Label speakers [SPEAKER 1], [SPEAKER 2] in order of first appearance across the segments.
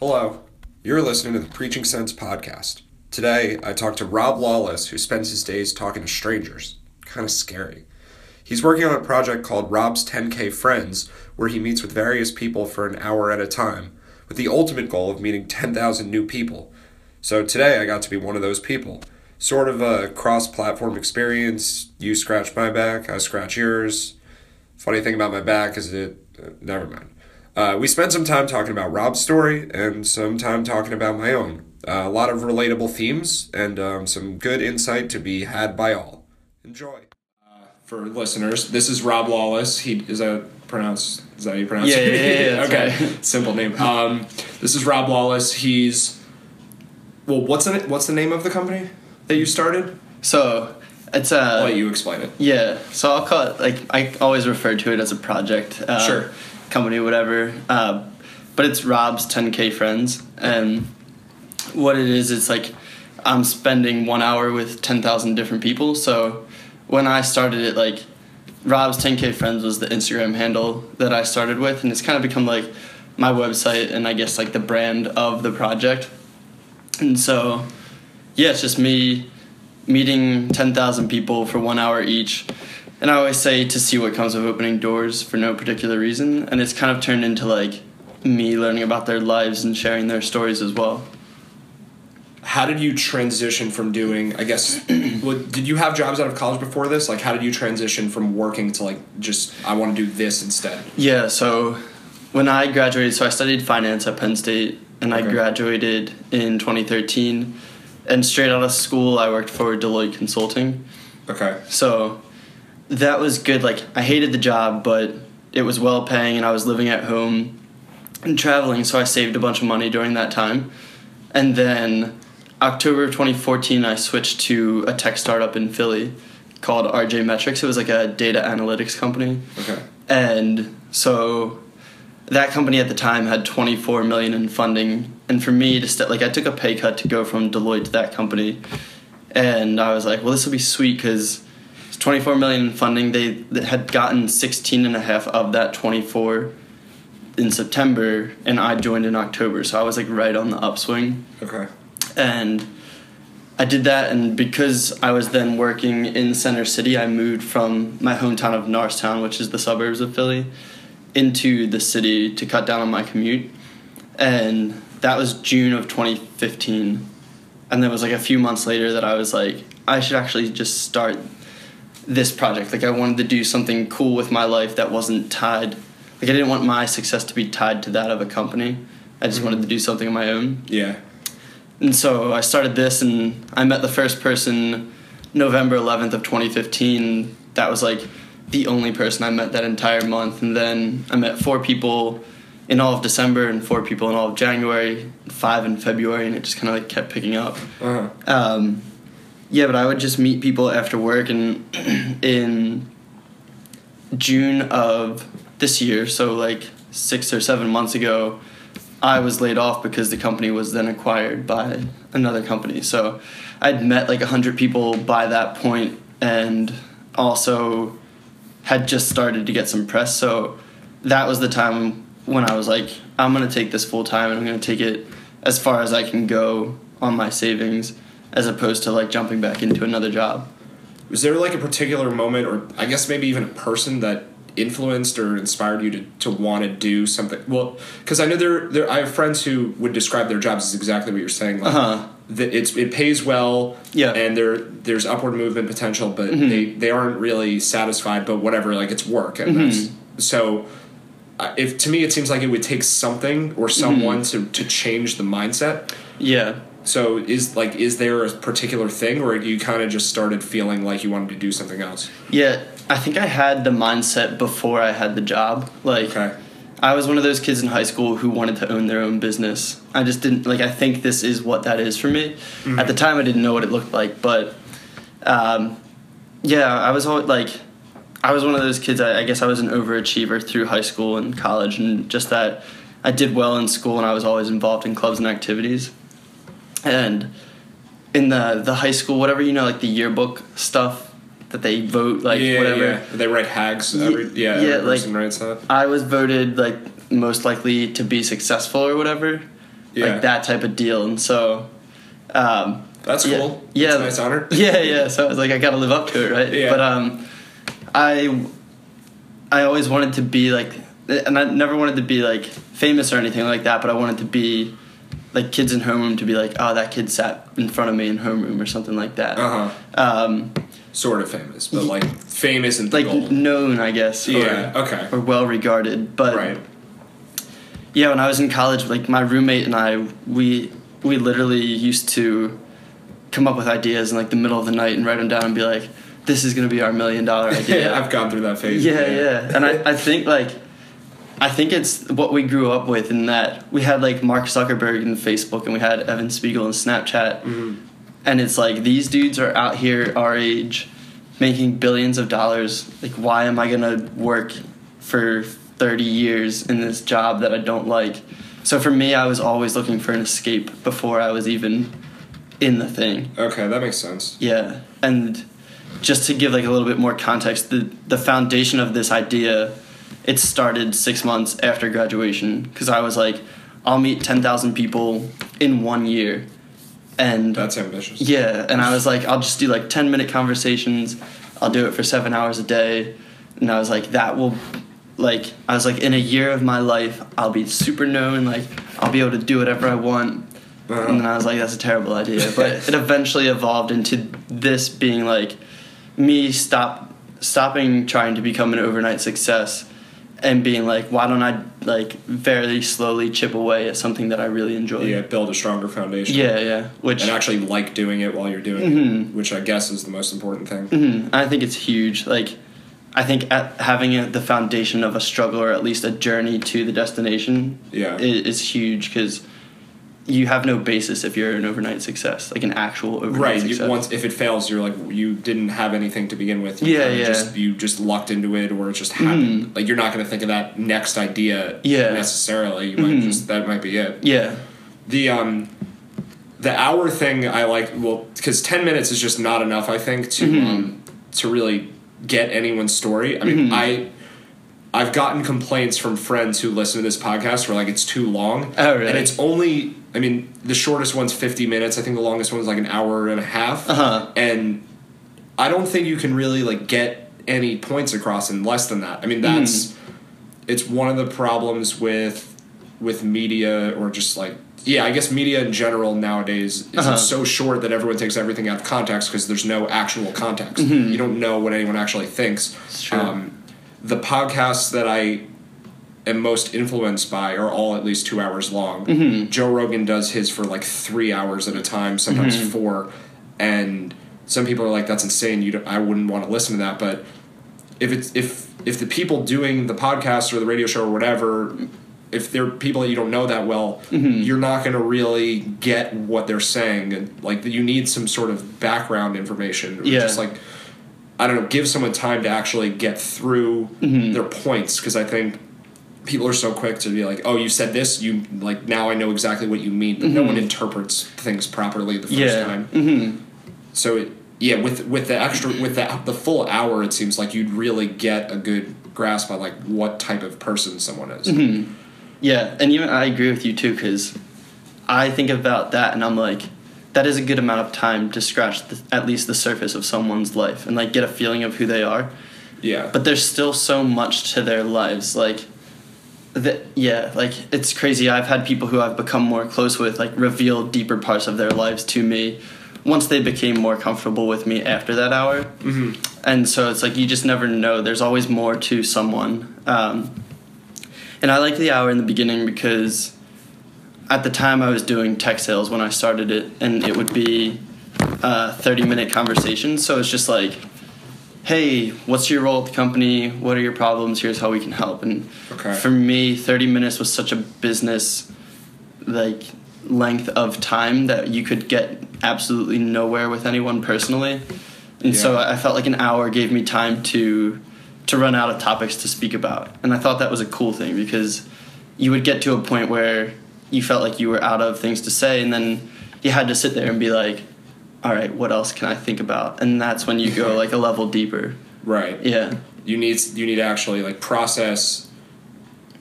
[SPEAKER 1] Hello, you're listening to the Preaching Sense podcast. Today, I talked to Rob Lawless, who spends his days talking to strangers. Kind of scary. He's working on a project called Rob's 10K Friends, where he meets with various people for an hour at a time, with the ultimate goal of meeting 10,000 new people. So today, I got to be one of those people. Sort of a cross platform experience. You scratch my back, I scratch yours. Funny thing about my back is it. Uh, never mind. Uh, we spent some time talking about Rob's story and some time talking about my own. Uh, a lot of relatable themes and um, some good insight to be had by all. Enjoy. Uh, for listeners, this is Rob Lawless. He is a pronounce. Is that how you pronounce
[SPEAKER 2] Yeah,
[SPEAKER 1] it?
[SPEAKER 2] yeah, yeah, yeah,
[SPEAKER 1] okay,
[SPEAKER 2] that's
[SPEAKER 1] simple name. Um, this is Rob Lawless. He's well. What's the what's the name of the company that you started?
[SPEAKER 2] So it's
[SPEAKER 1] I'll
[SPEAKER 2] a
[SPEAKER 1] let you explain it.
[SPEAKER 2] yeah. So I'll call it like I always refer to it as a project. Uh,
[SPEAKER 1] Sure.
[SPEAKER 2] Company, whatever. Uh, but it's Rob's 10k friends, and what it is, it's like I'm spending one hour with 10,000 different people. So when I started it, like Rob's 10k friends was the Instagram handle that I started with, and it's kind of become like my website and I guess like the brand of the project. And so, yeah, it's just me meeting 10,000 people for one hour each. And I always say to see what comes of opening doors for no particular reason. And it's kind of turned into like me learning about their lives and sharing their stories as well.
[SPEAKER 1] how did you transition from doing i guess what, did you have jobs out of college before this like how did you transition from working to like just i want to do this instead
[SPEAKER 2] Yeah, so when I graduated, so I studied finance at Penn State and I graduated in 2013. And straight out of school, I worked for Deloitte Consulting.
[SPEAKER 1] okay
[SPEAKER 2] So that was good. Like I hated the job, but it was well paying, and I was living at home and traveling. So I saved a bunch of money during that time, and then October of 2014, I switched to a tech startup in Philly called RJ Metrics. It was like a data analytics company,
[SPEAKER 1] okay
[SPEAKER 2] and so that company at the time had 24 million in funding and for me to st- like i took a pay cut to go from deloitte to that company and i was like well this will be sweet because 24 million in funding they, had gotten 16 and a half of that 24 in september and i joined in october so i was like right on the upswing
[SPEAKER 1] okay
[SPEAKER 2] and I did that, and because I was then working in Center City, I moved from my hometown of Norristown, which is the suburbs of Philly, into the city to cut down on my commute. And that was June of 2015. And then it was like a few months later that I was like, I should actually just start this project. Like, I wanted to do something cool with my life that wasn't tied. Like, I didn't want my success to be tied to that of a company. I just wanted to do something of my own.
[SPEAKER 1] yeah
[SPEAKER 2] And so I started this, and I met the first person November 11th of 2015. That was like the only person I met that entire month. And then I met four people in all of December, and four people in all of January, five in February, and it just kind of like kept picking up.
[SPEAKER 1] uh-huh
[SPEAKER 2] Um, yeah, but I would just meet people after work, and in June of this year, so like six or seven months ago, I was laid off because the company was then acquired by another company. So I'd met like 100 people by that point and also had just started to get some press. So that was the time when I was like, I'm going to take this full time and I'm going to take it as far as I can go on my savings as opposed to like jumping back into another job.
[SPEAKER 1] was there like a particular moment or i guess maybe even a person that influenced or inspired you to, to want to do something well because i know there, there i have friends who would describe their jobs as exactly what you're saying like
[SPEAKER 2] Uh-huh.
[SPEAKER 1] that it's it pays well
[SPEAKER 2] Yeah. Mm-hmm.
[SPEAKER 1] and there there's upward movement potential but they they aren't really satisfied but whatever like it's work and
[SPEAKER 2] Mm-hmm.
[SPEAKER 1] that's so if to me it seems like it would take something or
[SPEAKER 2] Mm-hmm.
[SPEAKER 1] someone to to change the mindset
[SPEAKER 2] Yeah.
[SPEAKER 1] So is like is there a particular thing or you kind of just started feeling like you wanted to do something else
[SPEAKER 2] Yeah, I think I had the mindset before I had the job. Like,
[SPEAKER 1] Okay.
[SPEAKER 2] I was one of those kids in high school who wanted to own their own business. I just didn't like. I think this is what that is for me. At the time, I didn't know what it looked like, but um, yeah, I was always like, I was one of those kids. I, I guess I was an overachiever through high school and college, and just that I did well in school, and I was always involved in clubs and activities. And in the the high school, whatever you know, like the yearbook stuff that they vote, like
[SPEAKER 1] yeah,
[SPEAKER 2] whatever.
[SPEAKER 1] yeah. They write hags. Every, yeah,
[SPEAKER 2] yeah,
[SPEAKER 1] every
[SPEAKER 2] like-
[SPEAKER 1] writes that.
[SPEAKER 2] I was voted like most likely to be successful or whatever.
[SPEAKER 1] Yeah.
[SPEAKER 2] like that type of deal. And so, um,
[SPEAKER 1] That's
[SPEAKER 2] yeah,
[SPEAKER 1] cool.
[SPEAKER 2] Yeah,
[SPEAKER 1] That's a nice honor.
[SPEAKER 2] Yeah, yeah. So I was like, I got to live up to it, right?
[SPEAKER 1] Yeah.
[SPEAKER 2] But um, I I always wanted to be like, and I never wanted to be like famous or anything like that. But I wanted to be like kids in homeroom to be like, oh, that kid sat in front of me in homeroom or something like that.
[SPEAKER 1] Uh huh.
[SPEAKER 2] Um,
[SPEAKER 1] Sort of famous, but like famous and
[SPEAKER 2] like known, I guess. or-
[SPEAKER 1] Yeah. Okay.
[SPEAKER 2] Or well regarded, but
[SPEAKER 1] Right.
[SPEAKER 2] yeah, when I was in college, like my roommate and I, we we literally used to come up with ideas in like the middle of the night and write them down and be like, "This is gonna be our million dollar idea."
[SPEAKER 1] I've gone through that phase.
[SPEAKER 2] yeah, yeah, and I, I think like I think it's what we grew up with in that we had like Mark Zuckerberg and Facebook and we had Evan Spiegel and Snapchat, mm-hmm. and it's like these dudes are out here our age making billions of dollars. Like, why am I gonna work for thirty years in this job that I don't like? So for me, I was always looking for an escape before I was even in the thing.
[SPEAKER 1] Okay, that makes sense.
[SPEAKER 2] Yeah, and just to give like a little bit more context, the the foundation of this idea, it started six months after graduation because I was like, I'll meet ten thousand people in one year, and
[SPEAKER 1] That's ambitious.
[SPEAKER 2] yeah, and I was like, I'll just do like ten minute conversations. I'll do it for seven hours a day, and I was like, that will, like, I was like, in a year of my life, I'll be super known. Like, I'll be able to do whatever I want.
[SPEAKER 1] Uh-huh.
[SPEAKER 2] And then I was like, that's a terrible idea. But it eventually evolved into this being like me stop stopping trying to become an overnight success and being like, why don't I like very slowly chip away at something that I really enjoy?
[SPEAKER 1] Yeah, build a stronger foundation.
[SPEAKER 2] Yeah, yeah. Which
[SPEAKER 1] And actually like doing it while you're doing
[SPEAKER 2] Mm-hmm.
[SPEAKER 1] it, which I guess is the most important thing.
[SPEAKER 2] Mhm. I think it's huge. Like, I think having a, the foundation of a struggle or at least a journey to the destination
[SPEAKER 1] Yeah.
[SPEAKER 2] i- is, huge because you have no basis if you're an overnight success, like an actual overnight success. Right.
[SPEAKER 1] Once if it fails, you're like you didn't have anything to begin with. You
[SPEAKER 2] Yeah, yeah.
[SPEAKER 1] Just, you just lucked into it, or it just happened. Like you're not going to think of that next idea.
[SPEAKER 2] Yeah.
[SPEAKER 1] Necessarily, you might just that might be it.
[SPEAKER 2] yeah.
[SPEAKER 1] The um, the hour thing I like well because ten minutes is just not enough. I think to
[SPEAKER 2] Mm-hmm.
[SPEAKER 1] um to really get anyone's story. I mean, I. I've gotten complaints from friends who listen to this podcast where like it's too long.
[SPEAKER 2] Oh, really?
[SPEAKER 1] And it's only I mean, the shortest one's fifty minutes. I think the longest one's like an hour and a half.
[SPEAKER 2] Uh-huh.
[SPEAKER 1] And I don't think you can really like get any points across in less than that. I mean, that's
[SPEAKER 2] Hmm.
[SPEAKER 1] it's one of the problems with with media or just like yeah, I guess media in general nowadays is
[SPEAKER 2] Uh-huh.
[SPEAKER 1] so short that everyone takes everything out of context because there's no actual context.
[SPEAKER 2] Mm-hmm.
[SPEAKER 1] You don't know what anyone actually thinks. Um, the podcasts that I am most influenced by are all at least two hours long.
[SPEAKER 2] Mm-hmm.
[SPEAKER 1] Joe Rogan does his for like three hours at a time, sometimes
[SPEAKER 2] Mm-hmm.
[SPEAKER 1] four, and some people are like, "That's insane." You, I wouldn't want to listen to that. But if it's if if the people doing the podcast or the radio show or whatever, if they're people that you don't know that well,
[SPEAKER 2] Mm-hmm.
[SPEAKER 1] you're not going to really get what they're saying, and like you need some sort of background information.
[SPEAKER 2] Yeah.
[SPEAKER 1] Just like I don't know, give someone time to actually get through
[SPEAKER 2] Mm-hmm.
[SPEAKER 1] their points because I think people are so quick to be like, "Oh, you said this, you like now I know exactly what you mean," but no one interprets things properly the first
[SPEAKER 2] Mm-hmm. Yeah.
[SPEAKER 1] time.
[SPEAKER 2] hmm
[SPEAKER 1] So it, yeah, with with the extra with the the full hour, it seems like you'd really get a good grasp on like what type of person someone is.
[SPEAKER 2] Mm-hmm. Yeah, and even I agree with you too because I think about that and I'm like, that is a good amount of time to scratch the, at least the surface of someone's life and like get a feeling of who they are.
[SPEAKER 1] Yeah,
[SPEAKER 2] But there's still so much to their lives, like. Yeah, like it's crazy. I've had people who I've become more close with like reveal deeper parts of their lives to me once they became more comfortable with me after that hour.
[SPEAKER 1] mm-hmm.
[SPEAKER 2] and so it's like you just never know there's always more to someone um, and i like the hour in the beginning because at the time i was doing tech sales when i started it and it would be uh, 30 minute conversations so it's just like hey what's your role at the company? What are your problems? Here's how we can help. And
[SPEAKER 1] Okay.
[SPEAKER 2] for me 30 minutes was such a business like length of time that you could get absolutely nowhere with anyone personally. And so i felt like an hour gave me time to to run out of topics to speak about. And i thought that was a cool thing because you would get to a point where you felt like you were out of things to say and then you had to sit there and be like all right what else can i think about and that's when you go like a level deeper
[SPEAKER 1] right.
[SPEAKER 2] yeah
[SPEAKER 1] You need you need to actually like process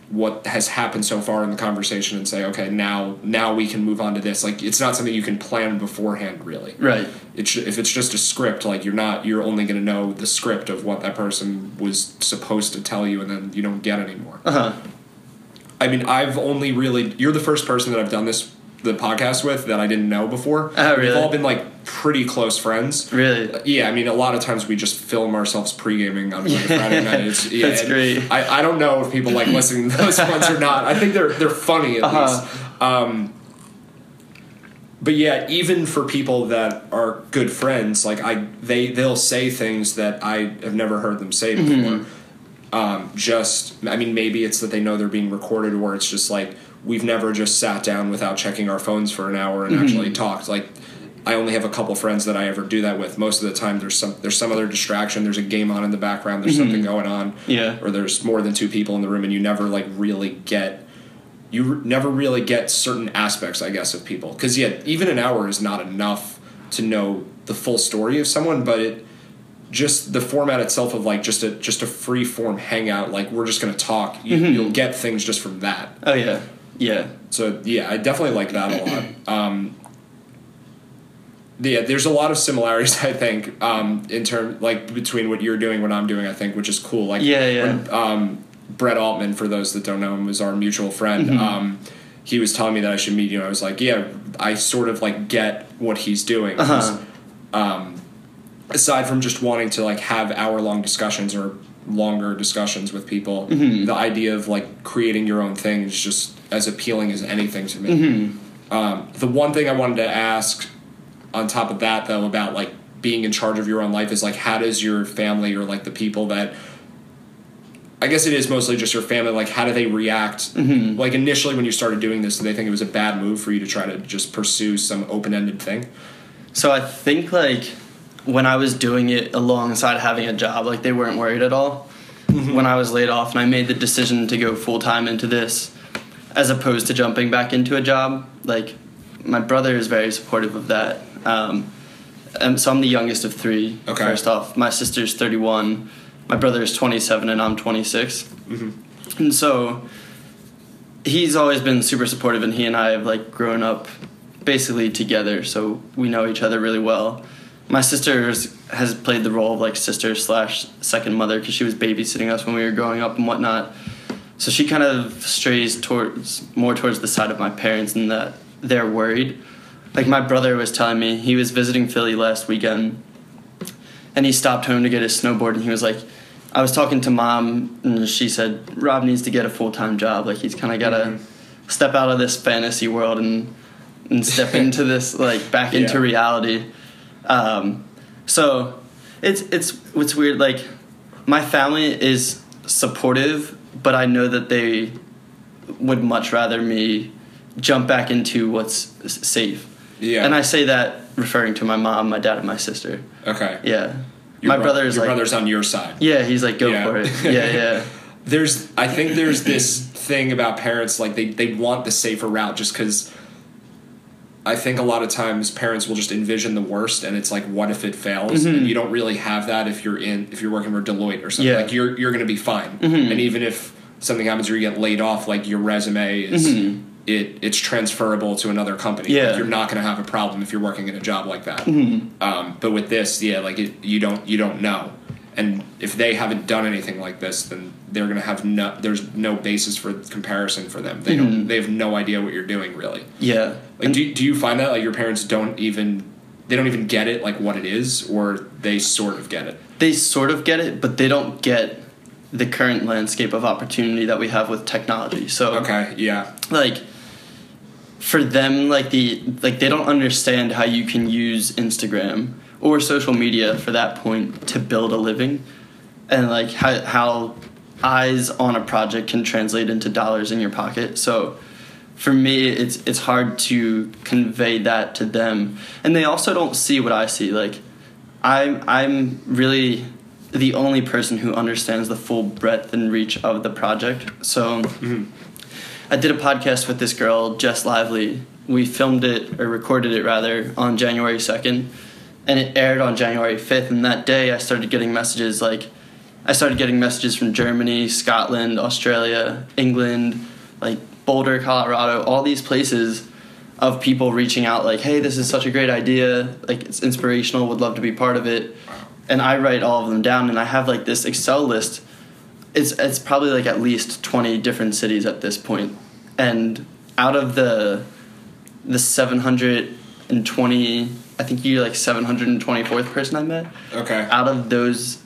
[SPEAKER 1] what has happened so far in the conversation and say, okay, now now we can move on to this. Like it's not something you can plan beforehand, really.
[SPEAKER 2] Right.
[SPEAKER 1] It sh- if it's just a script, like you're not, you're only going to know the script of what that person was supposed to tell you, and then you don't get anymore.
[SPEAKER 2] Uh huh.
[SPEAKER 1] I mean, I've only really, you're the first person that I've done this the podcast with that I didn't know before.
[SPEAKER 2] Oh, really?
[SPEAKER 1] We've all been like pretty close friends.
[SPEAKER 2] Really.
[SPEAKER 1] Yeah, I mean, a lot of times we just film ourselves pre gaming on like Friday night. It's, yeah,
[SPEAKER 2] That's great.
[SPEAKER 1] I, I don't know if people like listening to those ones or not. I think they're they're funny at
[SPEAKER 2] Uh-huh.
[SPEAKER 1] least. Um, but yeah, even for people that are good friends, like I, they they'll say things that I have never heard them say before.
[SPEAKER 2] Mm-hmm.
[SPEAKER 1] Um, just, I mean, maybe it's that they know they're being recorded, or it's just like we've never just sat down without checking our phones for an hour and
[SPEAKER 2] Mm-hmm.
[SPEAKER 1] actually talked. Like, I only have a couple friends that I ever do that with. Most of the time, there's some there's some other distraction. There's a game on in the background. There's something going on.
[SPEAKER 2] Mm-hmm. Yeah.
[SPEAKER 1] Or there's more than two people in the room, and you never like really get. You r- never really get certain aspects, I guess, of people. Because yeah, even an hour is not enough to know the full story of someone, but it just the format itself of like just a just a free form hangout. Like we're just gonna talk. You, You'll get things just from that.
[SPEAKER 2] Oh yeah. Yeah.
[SPEAKER 1] So yeah, I definitely like that a lot. Um, yeah, there's a lot of similarities I think um, in term like between what you're doing, what I'm doing. I think, which is cool. Like
[SPEAKER 2] Yeah, yeah.
[SPEAKER 1] when, um, Brett Altman, for those that don't know him, was our mutual friend.
[SPEAKER 2] Mm-hmm.
[SPEAKER 1] Um, he was telling me that I should meet you. and I was like, yeah, I sort of like get what he's doing.
[SPEAKER 2] Uh-huh.
[SPEAKER 1] Um, aside from just wanting to like have hour long discussions or longer discussions with people,
[SPEAKER 2] Mm-hmm.
[SPEAKER 1] the idea of like creating your own thing is just as appealing as anything to me.
[SPEAKER 2] Mm-hmm.
[SPEAKER 1] Um, the one thing I wanted to ask on top of that though about like being in charge of your own life is like how does your family or like the people that I guess it is mostly just your family. Like, how do they react?
[SPEAKER 2] Mm-hmm.
[SPEAKER 1] Like initially, when you started doing this, did they think it was a bad move for you to try to just pursue some open-ended thing?
[SPEAKER 2] So I think like when I was doing it alongside having a job, like they weren't worried at all. When I was laid off and I made the decision to go full time into this, as opposed to jumping back into a job, like my brother is very supportive of that. Um, and so I'm the youngest of three.
[SPEAKER 1] Okay.
[SPEAKER 2] First off, my sister's 31, my brother is 27, and I'm 26. Mm-hmm. And so he's always been super supportive, and he and I have like grown up basically together, so we know each other really well. My sister has- played the role of like sister slash second mother because she was babysitting us when we were growing up and whatnot. So she kind of strays towards more towards the side of my parents in that they're worried. Like my brother was telling me, he was visiting Philly last weekend, and he stopped home to get his snowboard, and he was like, I was talking to mom, and she said Rob needs to get a full time job. Like he's kind of got to mm-hmm. step out of this fantasy world and and step into this like back into
[SPEAKER 1] Yeah.
[SPEAKER 2] reality. Um, so it's it's it's weird. Like my family is supportive, but I know that they would much rather me jump back into what's safe.
[SPEAKER 1] Yeah.
[SPEAKER 2] And I say that referring to my mom, my dad, and my sister.
[SPEAKER 1] Okay.
[SPEAKER 2] Yeah.
[SPEAKER 1] Your
[SPEAKER 2] my
[SPEAKER 1] bro-
[SPEAKER 2] brother's
[SPEAKER 1] your
[SPEAKER 2] like,
[SPEAKER 1] brother's on your side.
[SPEAKER 2] yeah, he's like, go
[SPEAKER 1] Yeah.
[SPEAKER 2] for it. Yeah, yeah.
[SPEAKER 1] There's, I think there's this thing about parents like they they want the safer route just because. I think a lot of times parents will just envision the worst, and it's like, what if it fails? And mm-hmm. you don't really have that if you're in if you're working for Deloitte or something.
[SPEAKER 2] Yeah.
[SPEAKER 1] Like you're you're going to be fine, mm-hmm. and even if something happens or you get laid off, like your resume is mm-hmm. it it's transferable to another company.
[SPEAKER 2] Yeah.
[SPEAKER 1] Like, you're not going to have a problem if you're working in a job like that. Um, but with this, yeah, like it, you don't you don't know, and if they haven't done anything like this, then they're going to have no there's no basis for comparison for them. They don't mm-hmm. they have no idea what you're doing really.
[SPEAKER 2] Yeah.
[SPEAKER 1] Like, do do you find that like your parents don't even they don't even get it like what it is, or they sort of get it?
[SPEAKER 2] They sort of get it, but they don't get the current landscape of opportunity that we have with technology. So
[SPEAKER 1] Okay, yeah,
[SPEAKER 2] like for them like the like they don't understand how you can use Instagram or social media for that point to build a living and like how how eyes on a project can translate into dollars in your pocket. So for me it's it's hard to convey that to them. And they also don't see what I see like I'm I'm really the only person who understands the full breadth and reach of the project. So mm-hmm. I did a podcast with this girl, Jess Lively. We filmed it or recorded it rather on January 2nd and it aired on January 5th and that day I started getting messages like I started getting messages from Germany, Scotland, Australia, England, like Boulder, Colorado, all these places of people reaching out like, "Hey, this is such a great idea. Like it's inspirational. Would love to be part of it." And I write all of them down and I have like this Excel list. It's it's probably like at least 20 different cities at this point. And out of the the 720 I think you're like 724th person I met.
[SPEAKER 1] Okay.
[SPEAKER 2] Out of those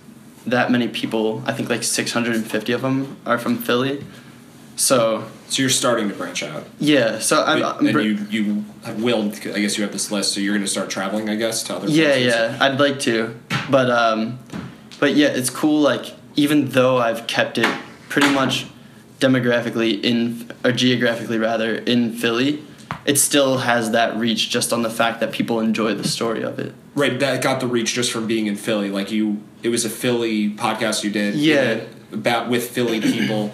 [SPEAKER 2] that many people, I think like 650 of them are from Philly. So
[SPEAKER 1] So you're starting to branch out.
[SPEAKER 2] yeah, so I'm,
[SPEAKER 1] But-
[SPEAKER 2] I'm
[SPEAKER 1] and
[SPEAKER 2] br-
[SPEAKER 1] you you have willed. I guess you have this list, so you're going to start traveling. I guess to other.
[SPEAKER 2] yeah,
[SPEAKER 1] places.
[SPEAKER 2] yeah, yeah. I'd like to, but um, but yeah, it's cool. Like even though I've kept it pretty much demographically in or geographically rather in Philly, it still has that reach just on the fact that people enjoy the story of it.
[SPEAKER 1] Right, that got the reach just from being in Philly. Like you, it was a Philly podcast you did.
[SPEAKER 2] Yeah.
[SPEAKER 1] about with Philly people.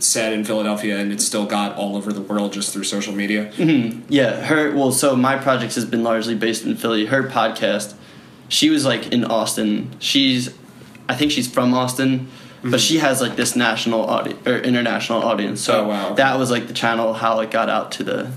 [SPEAKER 1] Said in Philadelphia, and it's still got all over the world just through social media. Mm-hmm.
[SPEAKER 2] Yeah, her. Well, so my project has been largely based in Philly. Her podcast, she was like in Austin. She's, I think she's from Austin, but mm-hmm. she has like this national audience or international audience. So
[SPEAKER 1] Oh, wow.
[SPEAKER 2] that was like the channel how it got out to the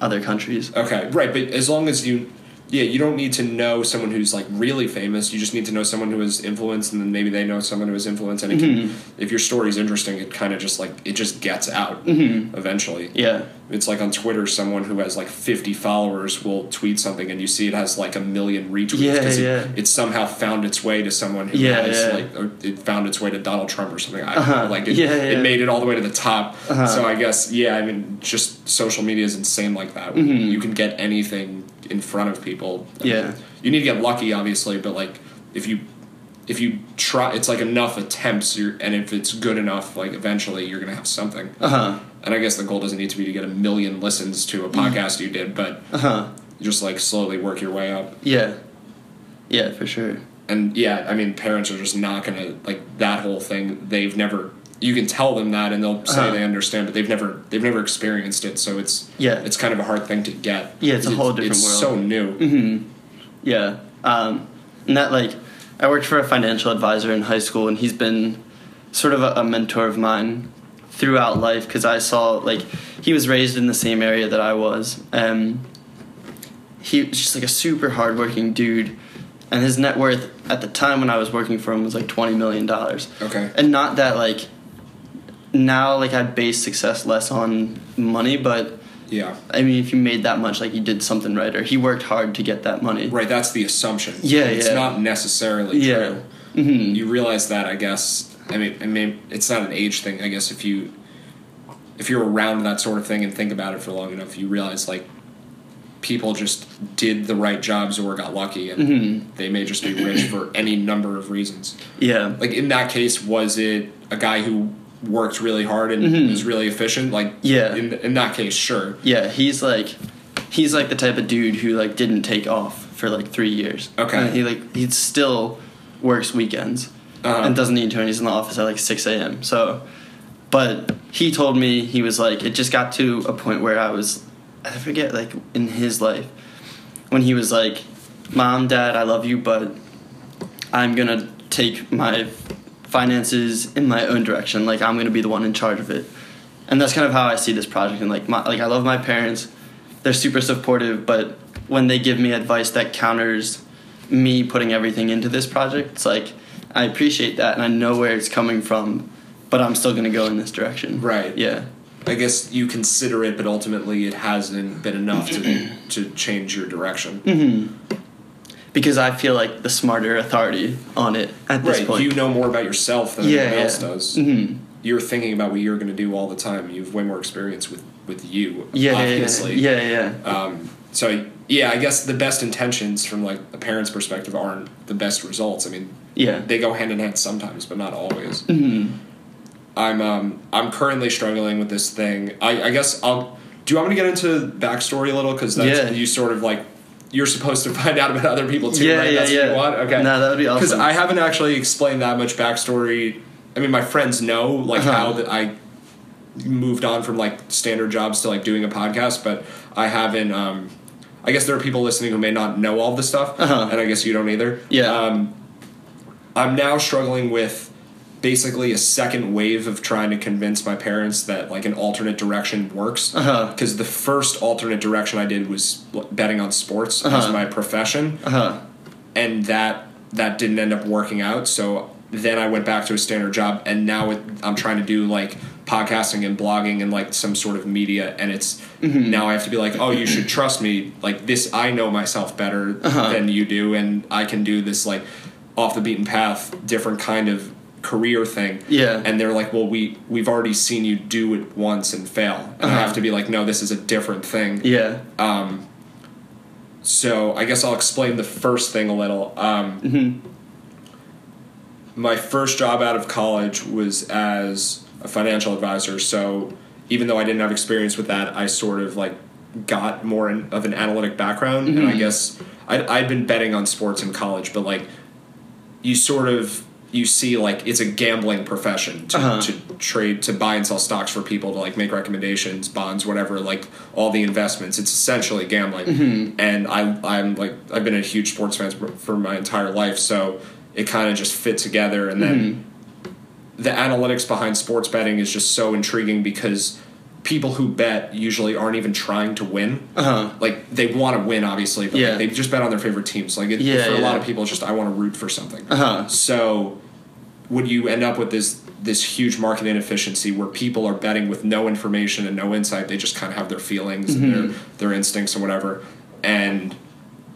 [SPEAKER 2] other countries.
[SPEAKER 1] Okay, right, but as long as you, yeah, you don't need to know someone who's like really famous. You just need to know someone who is influenced, and then maybe they know someone who is influenced. And it can, if your story's interesting, it kind of just like it just gets out eventually.
[SPEAKER 2] Yeah,
[SPEAKER 1] It's like on Twitter, someone who has like 50 followers will tweet something, and you see it has like a million retweets
[SPEAKER 2] Yeah,
[SPEAKER 1] it,
[SPEAKER 2] yeah.
[SPEAKER 1] it somehow found its way to someone who
[SPEAKER 2] Yeah,
[SPEAKER 1] has
[SPEAKER 2] yeah.
[SPEAKER 1] like, or it found its way to Donald Trump or something. I don't
[SPEAKER 2] Uh-huh.
[SPEAKER 1] know, like it,
[SPEAKER 2] Yeah,
[SPEAKER 1] it made it all the way to the top.
[SPEAKER 2] Uh-huh.
[SPEAKER 1] So I guess yeah, I mean, just social media is insane like that.
[SPEAKER 2] Mm-hmm.
[SPEAKER 1] You can get anything in front of people. I
[SPEAKER 2] Yeah.
[SPEAKER 1] mean, you need to get lucky, obviously, but like if you if you try, it's like enough attempts, you're, and if it's good enough, like eventually you're gonna have something.
[SPEAKER 2] uh huh,
[SPEAKER 1] And I guess the goal doesn't need to be to get a million listens to a podcast you did, but
[SPEAKER 2] uh huh.
[SPEAKER 1] just like slowly work your way up.
[SPEAKER 2] Yeah, yeah, for sure.
[SPEAKER 1] And yeah, I mean, parents are just not gonna like that whole thing. They've never. You can tell them that, and they'll say
[SPEAKER 2] Uh-huh.
[SPEAKER 1] they understand, but they've never they've never experienced it. So it's
[SPEAKER 2] Yeah.
[SPEAKER 1] it's kind of a hard thing to get.
[SPEAKER 2] Yeah, it's a whole different world.
[SPEAKER 1] it's
[SPEAKER 2] world.
[SPEAKER 1] so new.
[SPEAKER 2] Mm-hmm. Yeah. Um, and that like I worked for a financial advisor in high school, and he's been sort of a, a mentor of mine throughout life because I saw like he was raised in the same area that I was. Um, he was just like a super hardworking dude, and his net worth at the time when I was working for him was like twenty million dollars.
[SPEAKER 1] Okay.
[SPEAKER 2] And not that like now like I base success less on money, but
[SPEAKER 1] Yeah.
[SPEAKER 2] I mean if you made that much, like you did something right, or he worked hard to get that money.
[SPEAKER 1] Right. That's the assumption.
[SPEAKER 2] Yeah,
[SPEAKER 1] It's
[SPEAKER 2] yeah.
[SPEAKER 1] not necessarily
[SPEAKER 2] Yeah.
[SPEAKER 1] true.
[SPEAKER 2] hmm
[SPEAKER 1] You realize that, I guess. I mean, I mean, it's not an age thing. I guess if you if you're around that sort of thing and think about it for long enough, you realize like people just did the right jobs or got lucky, and
[SPEAKER 2] Mhm.
[SPEAKER 1] they may just be rich for any number of reasons.
[SPEAKER 2] Yeah.
[SPEAKER 1] Like in that case, was it a guy who worked really hard and
[SPEAKER 2] Mhm.
[SPEAKER 1] was really efficient? Like
[SPEAKER 2] Yeah.
[SPEAKER 1] in in that case, sure.
[SPEAKER 2] Yeah, he's like he's like the type of dude who like didn't take off for like three years.
[SPEAKER 1] Okay.
[SPEAKER 2] And he like he still works weekends
[SPEAKER 1] Uh-huh.
[SPEAKER 2] and doesn't need to and he's in the office at like six AM. So but he told me he was like it just got to a point where I was I forget like in his life when he was like, Mom, Dad, I love you, but I'm gonna take my finances in my own direction. Like I'm gonna be the one in charge of it, and that's kind of how I see this project. And like my like I love my parents, they're super supportive, but when they give me advice that counters me putting everything into this project, it's like I appreciate that and I know where it's coming from, but I'm still gonna go in this direction.
[SPEAKER 1] Right.
[SPEAKER 2] Yeah.
[SPEAKER 1] I guess you consider it, but ultimately it hasn't been enough to to change your direction.
[SPEAKER 2] hmm Because I feel like the smarter authority on it at this
[SPEAKER 1] Right,
[SPEAKER 2] point.
[SPEAKER 1] you know more about yourself than
[SPEAKER 2] yeah,
[SPEAKER 1] anyone
[SPEAKER 2] yeah.
[SPEAKER 1] else does.
[SPEAKER 2] hmm
[SPEAKER 1] You're thinking about what you're going to do all the time. You have way more experience with with you,
[SPEAKER 2] Yeah,
[SPEAKER 1] obviously.
[SPEAKER 2] yeah, yeah, yeah.
[SPEAKER 1] Um, so yeah, I guess the best intentions from like a parent's perspective aren't the best results. I mean,
[SPEAKER 2] Yeah.
[SPEAKER 1] they go hand in hand sometimes, but not always.
[SPEAKER 2] hmm
[SPEAKER 1] I'm um I'm currently struggling with this thing. I, I guess I'll. Do you want me to get into backstory a little? Because that's
[SPEAKER 2] Yeah.
[SPEAKER 1] you sort of like you're supposed to find out about other people too,
[SPEAKER 2] Yeah,
[SPEAKER 1] right?
[SPEAKER 2] yeah,
[SPEAKER 1] that's
[SPEAKER 2] yeah.
[SPEAKER 1] what you want. Okay.
[SPEAKER 2] No, that would be awesome. Because.
[SPEAKER 1] I haven't actually explained that much backstory. I mean, my friends know like
[SPEAKER 2] Uh-huh.
[SPEAKER 1] how that I moved on from like standard jobs to like doing a podcast, but I haven't. Um, I guess there are people listening who may not know all the stuff,
[SPEAKER 2] Uh-huh.
[SPEAKER 1] and I guess you don't either.
[SPEAKER 2] Yeah.
[SPEAKER 1] Um, I'm now struggling with basically a second wave of trying to convince my parents that like an alternate direction works.
[SPEAKER 2] Uh-huh.
[SPEAKER 1] Because the first alternate direction I did was betting on sports as
[SPEAKER 2] Uh-huh.
[SPEAKER 1] my profession,
[SPEAKER 2] Uh huh.
[SPEAKER 1] and that that didn't end up working out. So then I went back to a standard job, and now it, I'm trying to do like podcasting and blogging and like some sort of media, and it's now I have to be like, oh, you should trust me. Like this, I know myself better
[SPEAKER 2] Uh-huh.
[SPEAKER 1] than you do, and I can do this like off the beaten path, different kind of career thing.
[SPEAKER 2] Yeah.
[SPEAKER 1] And they're like, well, we we've already seen you do it once and fail, and I
[SPEAKER 2] Uh-huh.
[SPEAKER 1] have to be like, no, this is a different thing.
[SPEAKER 2] Yeah. Um.
[SPEAKER 1] So I guess I'll explain the first thing a little. Um, My first job out of college was as a financial advisor. So even though I didn't have experience with that, I sort of like got more in, of an analytic background. And I guess I'd, I'd been betting on sports in college, but like you sort of you see like it's a gambling profession to,
[SPEAKER 2] Uh-huh.
[SPEAKER 1] to trade to buy and sell stocks for people to like make recommendations bonds whatever like all the investments. It's essentially gambling. And I, i'm like i've been a huge sports fan for, for my entire life so it kind of just fit together. And then the analytics behind sports betting is just so intriguing because people who bet usually aren't even trying to win.
[SPEAKER 2] Uh-huh.
[SPEAKER 1] like they want to win obviously but like,
[SPEAKER 2] Yeah.
[SPEAKER 1] they just bet on their favorite teams. Like it,
[SPEAKER 2] Yeah,
[SPEAKER 1] for a lot of people it's just i want to root for something.
[SPEAKER 2] Uh-huh.
[SPEAKER 1] so would you end up with this this huge market inefficiency where people are betting with no information and no insight? They just kind of have their feelings and their, their instincts and whatever. And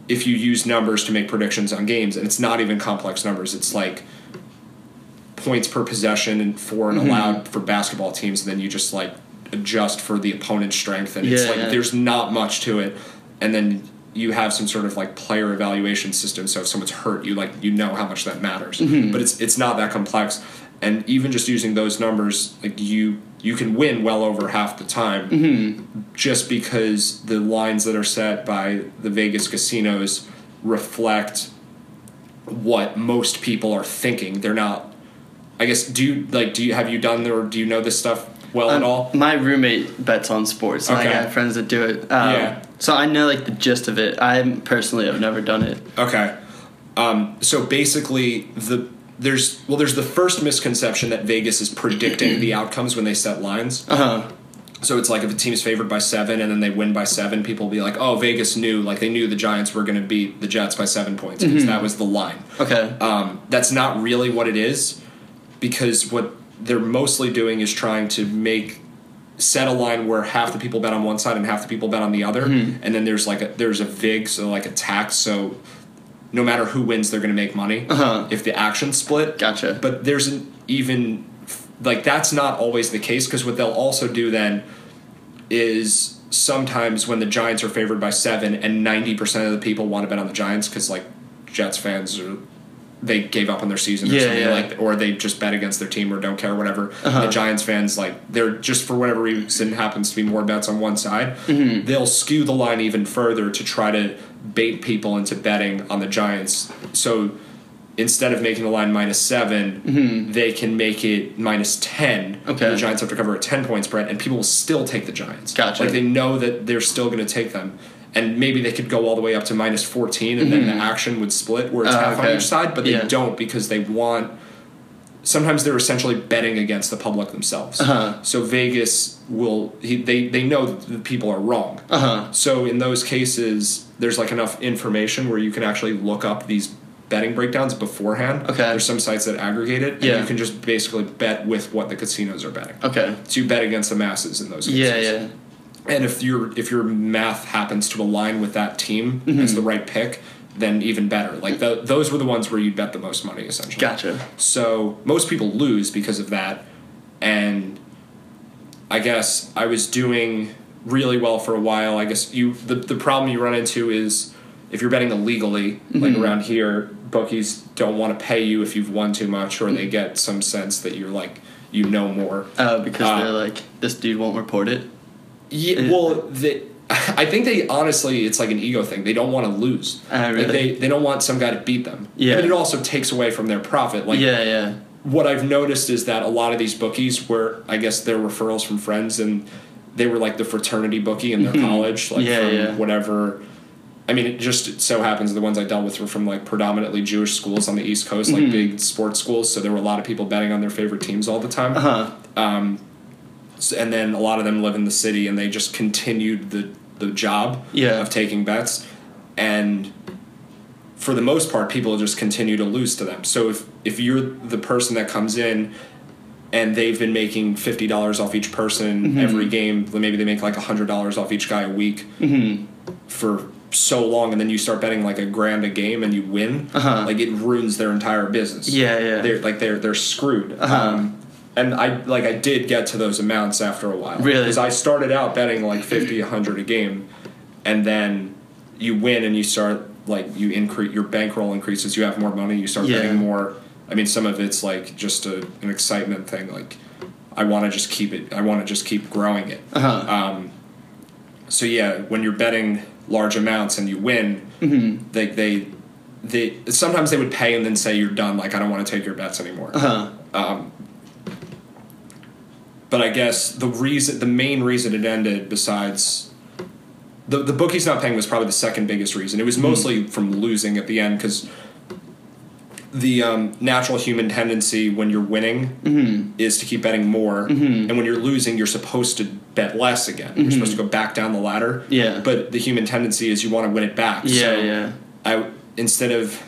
[SPEAKER 1] if you use numbers to make predictions on games and it's not even complex numbers it's like points per possession and for and allowed for basketball teams and then you just like adjust for the opponent's strength and it's
[SPEAKER 2] Yeah,
[SPEAKER 1] like
[SPEAKER 2] yeah.
[SPEAKER 1] there's not much to it and then you have some sort of like player evaluation system so if someone's hurt you like you know how much that matters
[SPEAKER 2] Mm-hmm.
[SPEAKER 1] but it's it's not that complex and even just using those numbers like you you can win well over half the time
[SPEAKER 2] Mm-hmm.
[SPEAKER 1] just because the lines that are set by the Vegas casinos reflect what most people are thinking they're not I guess do you like do you have you done or do you know this stuff well at
[SPEAKER 2] Um,
[SPEAKER 1] all
[SPEAKER 2] My roommate bets on sports,
[SPEAKER 1] Okay.
[SPEAKER 2] I got friends that do it. Um,
[SPEAKER 1] Yeah.
[SPEAKER 2] So I know like the gist of it. I personally have never done it.
[SPEAKER 1] Okay. Um, so basically, the there's well, there's the first misconception that Vegas is predicting the outcomes when they set lines.
[SPEAKER 2] Uh huh.
[SPEAKER 1] So it's like if a team is favored by seven and then they win by seven, people will be like, "Oh, Vegas knew like they knew the Giants were going to beat the Jets by seven points because that was the line."
[SPEAKER 2] Okay.
[SPEAKER 1] Um, that's not really what it is, because what they're mostly doing is trying to make set a line where half the people bet on one side and half the people bet on the other, and then there's like a there's a vig, so like a tax, so no matter who wins, they're going to make money
[SPEAKER 2] Uh-huh.
[SPEAKER 1] if the action split.
[SPEAKER 2] Gotcha.
[SPEAKER 1] But there's an even like that's not always the case because what they'll also do then is sometimes when the Giants are favored by seven and ninety percent of the people want to bet on the Giants because like Jets fans are they gave up on their season or
[SPEAKER 2] Yeah,
[SPEAKER 1] something
[SPEAKER 2] yeah.
[SPEAKER 1] like or they just bet against their team or don't care whatever.
[SPEAKER 2] Uh-huh.
[SPEAKER 1] The Giants fans like they're just for whatever reason happens to be more bets on one side.
[SPEAKER 2] Mm-hmm.
[SPEAKER 1] They'll skew the line even further to try to bait people into betting on the Giants. So instead of making the line minus 7 they can make it minus ten.
[SPEAKER 2] Mm-hmm. Okay.
[SPEAKER 1] The Giants have to cover a ten point spread, and people will still take the Giants.
[SPEAKER 2] Gotcha.
[SPEAKER 1] Like they know that they're still going to take them, and maybe they could go all the way up to minus fourteen, and then the action would split where it's
[SPEAKER 2] Oh,
[SPEAKER 1] half on each side. But they
[SPEAKER 2] Yeah.
[SPEAKER 1] don't because they want. Sometimes they're essentially betting against the public themselves.
[SPEAKER 2] Uh-huh.
[SPEAKER 1] So Vegas will he, they they know that the people are wrong.
[SPEAKER 2] Uh huh.
[SPEAKER 1] So in those cases, there's like enough information where you can actually look up these betting breakdowns beforehand.
[SPEAKER 2] Okay.
[SPEAKER 1] There's some sites that aggregate it, and
[SPEAKER 2] Yeah.
[SPEAKER 1] you can just basically bet with what the casinos are betting.
[SPEAKER 2] Okay.
[SPEAKER 1] So you bet against the masses in those cases.
[SPEAKER 2] Yeah. Yeah.
[SPEAKER 1] And if your if your math happens to align with that team
[SPEAKER 2] Mm-hmm.
[SPEAKER 1] as the right pick, then even better. Like tho- those were the ones where you bet the most money essentially.
[SPEAKER 2] Gotcha.
[SPEAKER 1] So most people lose because of that, and I guess I was doing really well for a while. I guess you the the problem you run into is if you're betting illegally, like
[SPEAKER 2] Mm-hmm.
[SPEAKER 1] around here, bookies don't want to pay you if you've won too much, or they get some sense that you're like you know more.
[SPEAKER 2] Oh, because
[SPEAKER 1] Uh,
[SPEAKER 2] they're like this dude won't report it.
[SPEAKER 1] Yeah, well, they, I think they honestly, it's like an ego thing. They don't want to lose.
[SPEAKER 2] Oh,
[SPEAKER 1] Like they they don't want some guy to beat them.
[SPEAKER 2] Yeah.
[SPEAKER 1] But it also takes away from their profit. Like
[SPEAKER 2] yeah. Yeah.
[SPEAKER 1] what I've noticed is that a lot of these bookies were, I guess, they're referrals from friends, and they were like the fraternity bookie in their college, like
[SPEAKER 2] Mm-hmm. Yeah,
[SPEAKER 1] from
[SPEAKER 2] yeah.
[SPEAKER 1] whatever I mean, it just so happens the ones I dealt with were from like predominantly Jewish schools on the East Coast, like big sports schools. So there were a lot of people betting on their favorite teams all the time.
[SPEAKER 2] Uh huh.
[SPEAKER 1] And then a lot of them live in the city, and they just continued the the job
[SPEAKER 2] Yeah.
[SPEAKER 1] of taking bets, and for the most part, people just continue to lose to them. So if if you're the person that comes in. And they've been making fifty dollars off each person every game. Maybe they make like hundred dollars off each guy a week for so long, and then you start betting like a grand a game and you win.
[SPEAKER 2] Uh-huh.
[SPEAKER 1] Like it ruins their entire business
[SPEAKER 2] Yeah, yeah.
[SPEAKER 1] they're like they're they're screwed.
[SPEAKER 2] Uh-huh.
[SPEAKER 1] Um, and I like I did get to those amounts after a while.
[SPEAKER 2] Really?
[SPEAKER 1] Because I started out betting like 50, 100 a game, and then you win and you start like you increase your bankroll increases. You have more money. You start
[SPEAKER 2] Yeah.
[SPEAKER 1] betting more. I mean, some of it's like just a, an excitement thing. Like I want to just keep it. I want to just keep growing it.
[SPEAKER 2] Uh-huh.
[SPEAKER 1] Um, so yeah, when you're betting large amounts and you win,
[SPEAKER 2] Mm-hmm.
[SPEAKER 1] they they they sometimes they would pay and then say you're done. Like I don't want to take your bets anymore.
[SPEAKER 2] Uh huh.
[SPEAKER 1] But I guess the reason, the main reason it ended, besides the the bookies not paying, was probably the second biggest reason. It was hmm. mostly from losing at the end because the um, natural human tendency when you're winning mm-hmm. is to keep betting more, mm-hmm. and when you're losing, you're supposed to bet less again. You're mm-hmm. supposed to go back down the ladder.
[SPEAKER 2] Yeah.
[SPEAKER 1] But the human tendency is you want to win it back.
[SPEAKER 2] Yeah,
[SPEAKER 1] so
[SPEAKER 2] yeah.
[SPEAKER 1] I instead of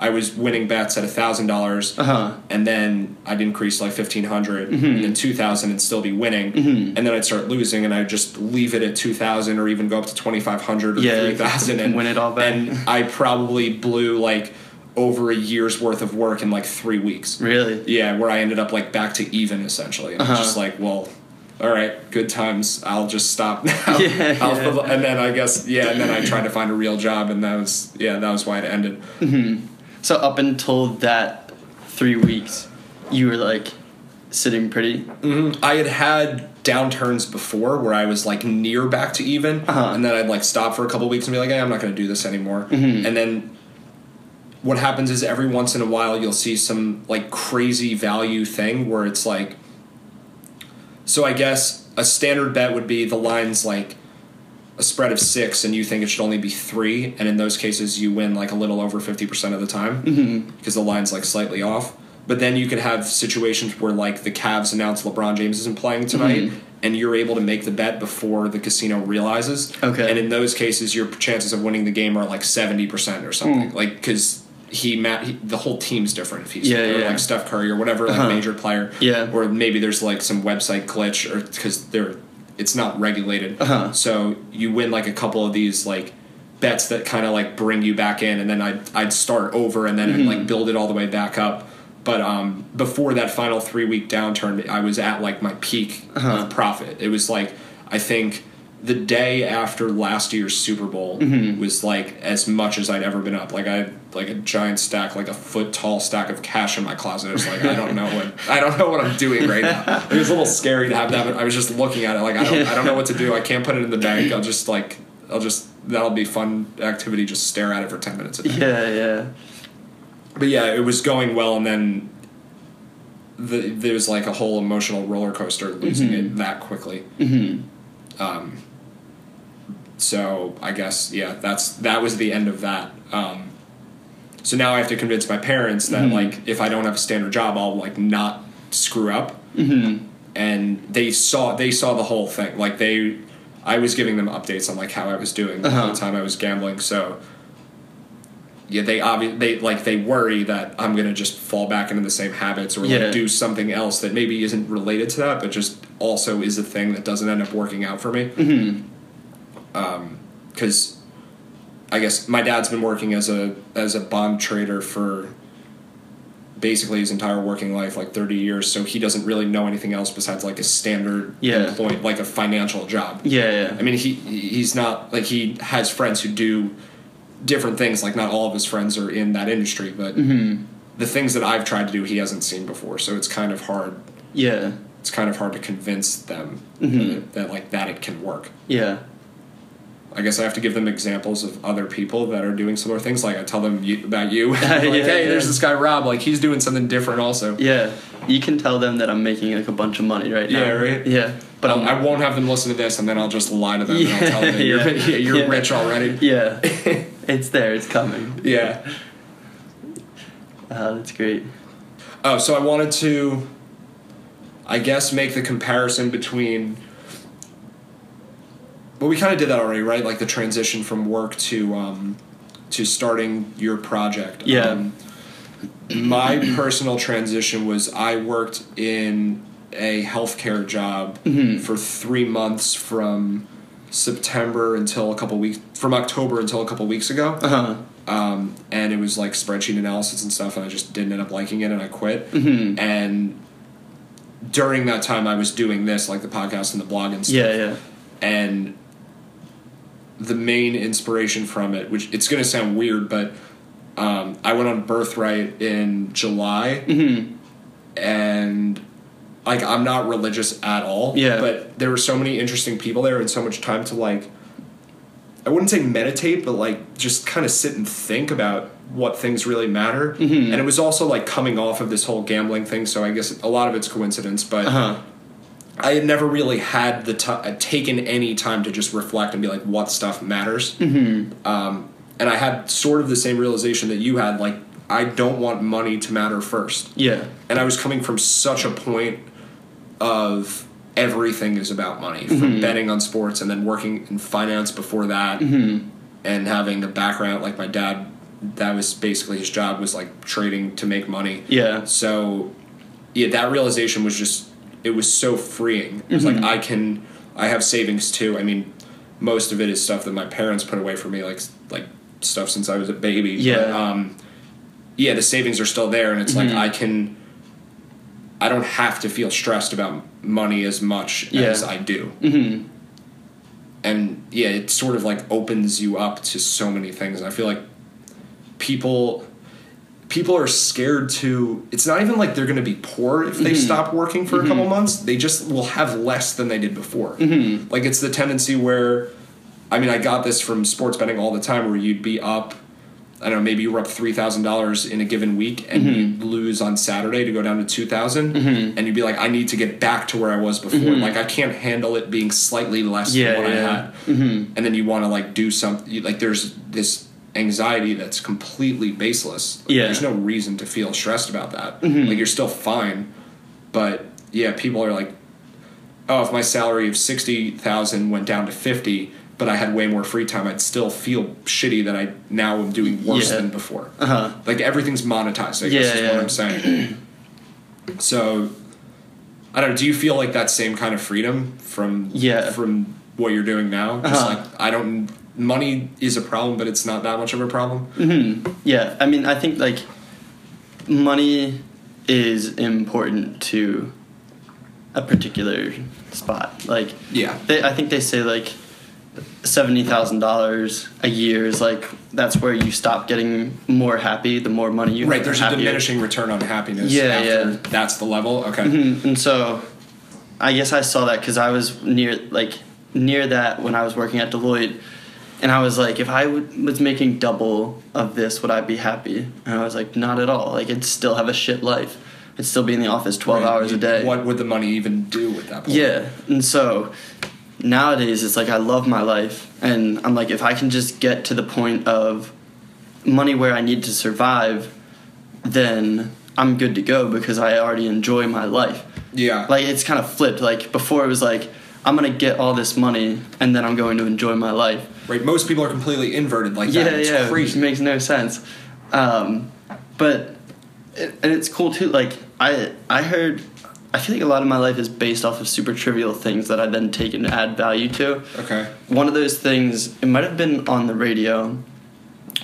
[SPEAKER 1] I was winning bets at thousand dollars,
[SPEAKER 2] Uh huh.
[SPEAKER 1] and then I'd increase like fifteen
[SPEAKER 2] Mm-hmm.
[SPEAKER 1] and then two thousand, and still be winning, and then I'd start losing, and I'd just leave it at two thousand, or even go up to twenty five hundred or
[SPEAKER 2] Yeah,
[SPEAKER 1] three thousand, and
[SPEAKER 2] win it all back.
[SPEAKER 1] And I probably blew like over a year's worth of work in like three weeks.
[SPEAKER 2] Really?
[SPEAKER 1] Yeah, where I ended up like back to even essentially. And I was
[SPEAKER 2] Uh-huh.
[SPEAKER 1] just like, well, all right, good times. I'll just stop now.
[SPEAKER 2] Yeah,
[SPEAKER 1] I'll-
[SPEAKER 2] yeah.
[SPEAKER 1] And then I guess yeah, and then I tried to find a real job, and that was yeah, that was why it ended.
[SPEAKER 2] So up until that three weeks, you were like sitting pretty.
[SPEAKER 1] I had had downturns before where I was like near back to even,
[SPEAKER 2] Uh-huh.
[SPEAKER 1] and then I'd like stop for a couple weeks and be like, hey, I'm not going to do this anymore. And then what happens is every once in a while you'll see some like crazy value thing where it's like, so I guess a standard bet would be the line's like a spread of six and you think it should only be three, and in those cases you win like a little over 50% of the time mm-hmm. because the line's like slightly off. But then you could have situations where like the Cavs announce LeBron James isn't playing tonight, mm-hmm. and you're able to make the bet before the casino realizes.
[SPEAKER 2] Okay.
[SPEAKER 1] And in those cases, your chances of winning the game are like seventy percent or something. Mm. Like because he, he the whole team's different if he's
[SPEAKER 2] Yeah,
[SPEAKER 1] or
[SPEAKER 2] yeah.
[SPEAKER 1] like Steph Curry or whatever like
[SPEAKER 2] Uh-huh.
[SPEAKER 1] major player.
[SPEAKER 2] Yeah.
[SPEAKER 1] Or maybe there's like some website glitch or because they're it's not regulated.
[SPEAKER 2] Uh-huh.
[SPEAKER 1] So you win like a couple of these like bets that kind of like bring you back in, and then I'd I'd start over and then
[SPEAKER 2] Mm-hmm.
[SPEAKER 1] I'd like build it all the way back up. But um, before that final three week downturn, I was at like my peak
[SPEAKER 2] Uh-huh.
[SPEAKER 1] of profit. It was like I think the day after last year's Super Bowl
[SPEAKER 2] Mm-hmm.
[SPEAKER 1] was like as much as I'd ever been up. Like I had like a giant stack, like a foot tall stack of cash in my closet. I was like I don't know what I don't know what I'm doing right now. It was a little scary to have that. But I was just looking at it like I don't I don't know what to do. I can't put it in the bank. I'll just like I'll just that'll be fun activity. Just stare at it for ten minutes a day.
[SPEAKER 2] Yeah, yeah.
[SPEAKER 1] But yeah, it was going well, and then the, there was like a whole emotional roller coaster losing it that quickly. Um, so I guess yeah, that's that was the end of that. Um, so now I have to convince my parents that like if I don't have a standard job, I'll like not screw up. Mm-hmm. And they saw they saw the whole thing. Like they, I was giving them updates on like how I was doing
[SPEAKER 2] Uh-huh.
[SPEAKER 1] the time I was gambling. So yeah, they obviously they like they worry that I'm gonna just fall back into the same habits or
[SPEAKER 2] Yeah.
[SPEAKER 1] like do something else that maybe isn't related to that, but just also is a thing that doesn't end up working out for me.
[SPEAKER 2] Mm-hmm.
[SPEAKER 1] Um, because I guess my dad's been working as a as a bond trader for basically his entire working life, like 30 years. So he doesn't really know anything else besides like a standard
[SPEAKER 2] Yeah.
[SPEAKER 1] employee, like a financial job.
[SPEAKER 2] Yeah, yeah.
[SPEAKER 1] I mean, he he's not like he has friends who do different things. Like not all of his friends are in that industry, but mm-hmm. the things that I've tried to do, he hasn't seen before. So it's kind of hard.
[SPEAKER 2] yeah.
[SPEAKER 1] It's kind of hard to convince them mm-hmm. that, that like that it can work.
[SPEAKER 2] Yeah.
[SPEAKER 1] I guess I have to give them examples of other people that are doing similar things. Like I tell them you, about you, like,
[SPEAKER 2] Yeah,
[SPEAKER 1] hey, there's this guy Rob, like he's doing something different also.
[SPEAKER 2] Yeah, you can tell them that I'm making like a bunch of money right now.
[SPEAKER 1] Yeah, right?
[SPEAKER 2] Yeah, but
[SPEAKER 1] But
[SPEAKER 2] I'm,
[SPEAKER 1] won't have them listen to this, and then I'll just lie to them and I'll
[SPEAKER 2] Yeah,
[SPEAKER 1] tell them you're,
[SPEAKER 2] yeah,
[SPEAKER 1] yeah, you're
[SPEAKER 2] yeah.
[SPEAKER 1] rich already.
[SPEAKER 2] yeah, it's there, it's coming.
[SPEAKER 1] Yeah.
[SPEAKER 2] Uh, that's great.
[SPEAKER 1] Oh, so I wanted to, I guess, make the comparison between. Well, we kind of did that already, right? Like the transition from work to um, to starting your project.
[SPEAKER 2] Yeah.
[SPEAKER 1] Um, my personal transition was I worked in a healthcare job
[SPEAKER 2] Mm-hmm.
[SPEAKER 1] for three months from September until a couple weeks from October until a couple weeks ago
[SPEAKER 2] Uh huh.
[SPEAKER 1] um, and it was like spreadsheet analysis and stuff and i just didn't end up liking it and i quit
[SPEAKER 2] Mhm.
[SPEAKER 1] and during that time i was doing this like the podcast and the blog and stuff
[SPEAKER 2] Yeah, yeah.
[SPEAKER 1] and the main inspiration from it which it's going to sound weird but um, i went on birthright in july
[SPEAKER 2] Mm-hmm.
[SPEAKER 1] and like i'm not religious at all
[SPEAKER 2] Yeah.
[SPEAKER 1] but there were so many interesting people there and so much time to like i wouldn't say meditate but like just kind of sit and think about what things really matter
[SPEAKER 2] Mhm.
[SPEAKER 1] and it was also like coming off of this whole gambling thing so i guess a lot of it's coincidence but
[SPEAKER 2] Uh huh.
[SPEAKER 1] I had never really had the time taken any time to just reflect and be like what stuff matters
[SPEAKER 2] Mm-hmm.
[SPEAKER 1] um, and i had sort of the same realization that you had like i don't want money to matter first
[SPEAKER 2] Yeah.
[SPEAKER 1] and I was coming from such a point of everything is about money from
[SPEAKER 2] Mm-hmm.
[SPEAKER 1] betting on sports and then working in finance before that
[SPEAKER 2] Mm-hmm.
[SPEAKER 1] and having a background like my dad that was basically his job was like trading to make money
[SPEAKER 2] Yeah.
[SPEAKER 1] so yeah that realization was just it was so freeing it was
[SPEAKER 2] Mm-hmm.
[SPEAKER 1] like i can i have savings too i mean most of it is stuff that my parents put away for me like like stuff since i was a baby
[SPEAKER 2] Yeah.
[SPEAKER 1] but, um yeah the savings are still there and it's
[SPEAKER 2] Mhm.
[SPEAKER 1] like i can i don't have to feel stressed about money as much
[SPEAKER 2] Yeah.
[SPEAKER 1] as i do
[SPEAKER 2] Mm-hmm.
[SPEAKER 1] and yeah it sort of like opens you up to so many things and i feel like people people are scared to it's not even like they're going to be poor if they mm-hmm. stop working for a couple mm-hmm. months. They just will have less than they did before.
[SPEAKER 2] Mhm.
[SPEAKER 1] like it's the tendency where i mean i got this from sports betting all the time where you'd be up I don't know, maybe you were up three thousand dollars in a given week, and mm-hmm. you lose on Saturday to go down to two and you'd be like, I need to get back to where I was before. Like I can't handle it being slightly less
[SPEAKER 2] Yeah,
[SPEAKER 1] than what I
[SPEAKER 2] yeah.
[SPEAKER 1] had. And then you want to like do something like there's this anxiety that's completely baseless Like,
[SPEAKER 2] Yeah.
[SPEAKER 1] there's no reason to feel stressed about that like you're still fine but yeah people are like oh if my salary of 60000 went down to 50 but i had way more free time i'd still feel shitty that i now am doing worse
[SPEAKER 2] Yeah.
[SPEAKER 1] than before
[SPEAKER 2] Uh huh.
[SPEAKER 1] like everything's monetized i guess
[SPEAKER 2] Yeah,
[SPEAKER 1] is
[SPEAKER 2] yeah.
[SPEAKER 1] what i'm saying so i don't know do you feel like that same kind of freedom from
[SPEAKER 2] Yeah.
[SPEAKER 1] from what you're doing now just
[SPEAKER 2] Uh-huh.
[SPEAKER 1] like i don't money is a problem but it's not that much of a problem
[SPEAKER 2] Mm-hmm. Yeah, I mean, I think like money is important to a particular spot. Like,
[SPEAKER 1] yeah
[SPEAKER 2] they, I think they say like seventy thousand dollars a year is like that's where you stop getting more happy. The more money you
[SPEAKER 1] right
[SPEAKER 2] have,
[SPEAKER 1] there's
[SPEAKER 2] the
[SPEAKER 1] a diminishing return on happiness
[SPEAKER 2] Yeah, yeah.
[SPEAKER 1] that's the level okay
[SPEAKER 2] Mhm, And so, I guess I saw that because I was near like near that when I was working at Deloitte, and I was like, if I was making double of this, would I be happy? And I was like, not at all. Like, I'd still have a shit life. I'd still be in the office twelve
[SPEAKER 1] Right.
[SPEAKER 2] hours a day.
[SPEAKER 1] what would the money even do at that point
[SPEAKER 2] Yeah, and so nowadays it's like I love my life, and I'm like, if I can just get to the point of money where I need to survive, then I'm good to go because I already enjoy my life.
[SPEAKER 1] yeah
[SPEAKER 2] Like it's kind of flipped. Like before, it was like I'm gonna get all this money and then I'm going to enjoy my life.
[SPEAKER 1] Right most people are completely inverted like
[SPEAKER 2] yeah,
[SPEAKER 1] that it's
[SPEAKER 2] yeah,
[SPEAKER 1] crazy
[SPEAKER 2] makes no sense. Um, but it, and it's cool too. Like I I heard. I feel like a lot of my life is based off of super trivial things that I then take and add value to.
[SPEAKER 1] okay
[SPEAKER 2] One of those things, it might have been on the radio,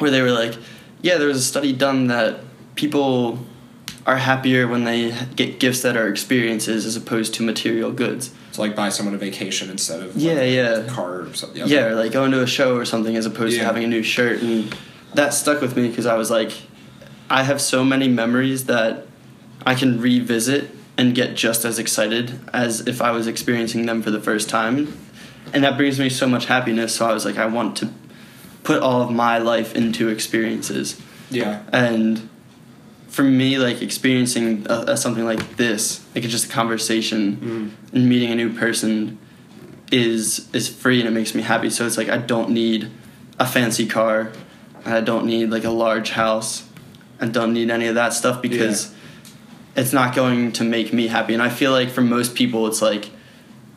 [SPEAKER 2] where they were like, yeah, there was a study done that people are happier when they get gifts that are experiences as opposed to material goods.
[SPEAKER 1] So like buy someone a vacation instead of
[SPEAKER 2] Yeah,
[SPEAKER 1] like,
[SPEAKER 2] yeah.
[SPEAKER 1] a car or something
[SPEAKER 2] Yeah, or like going to a show or something as opposed
[SPEAKER 1] Yeah.
[SPEAKER 2] to having a new shirt. And that stuck with me because I was like, I have so many memories that I can revisit and get just as excited as if I was experiencing them for the first time. and that brings me so much happiness. So I was like, I want to put all of my life into experiences,
[SPEAKER 1] Yeah.
[SPEAKER 2] and for me, like experiencing a, a, something like this, like it's just a conversation mm-hmm. and meeting a new person, is is free and it makes me happy. So it's like I don't need a fancy car, I don't need like a large house, I don't need any of that stuff because it's not going to make me happy. And I feel like for most people, it's like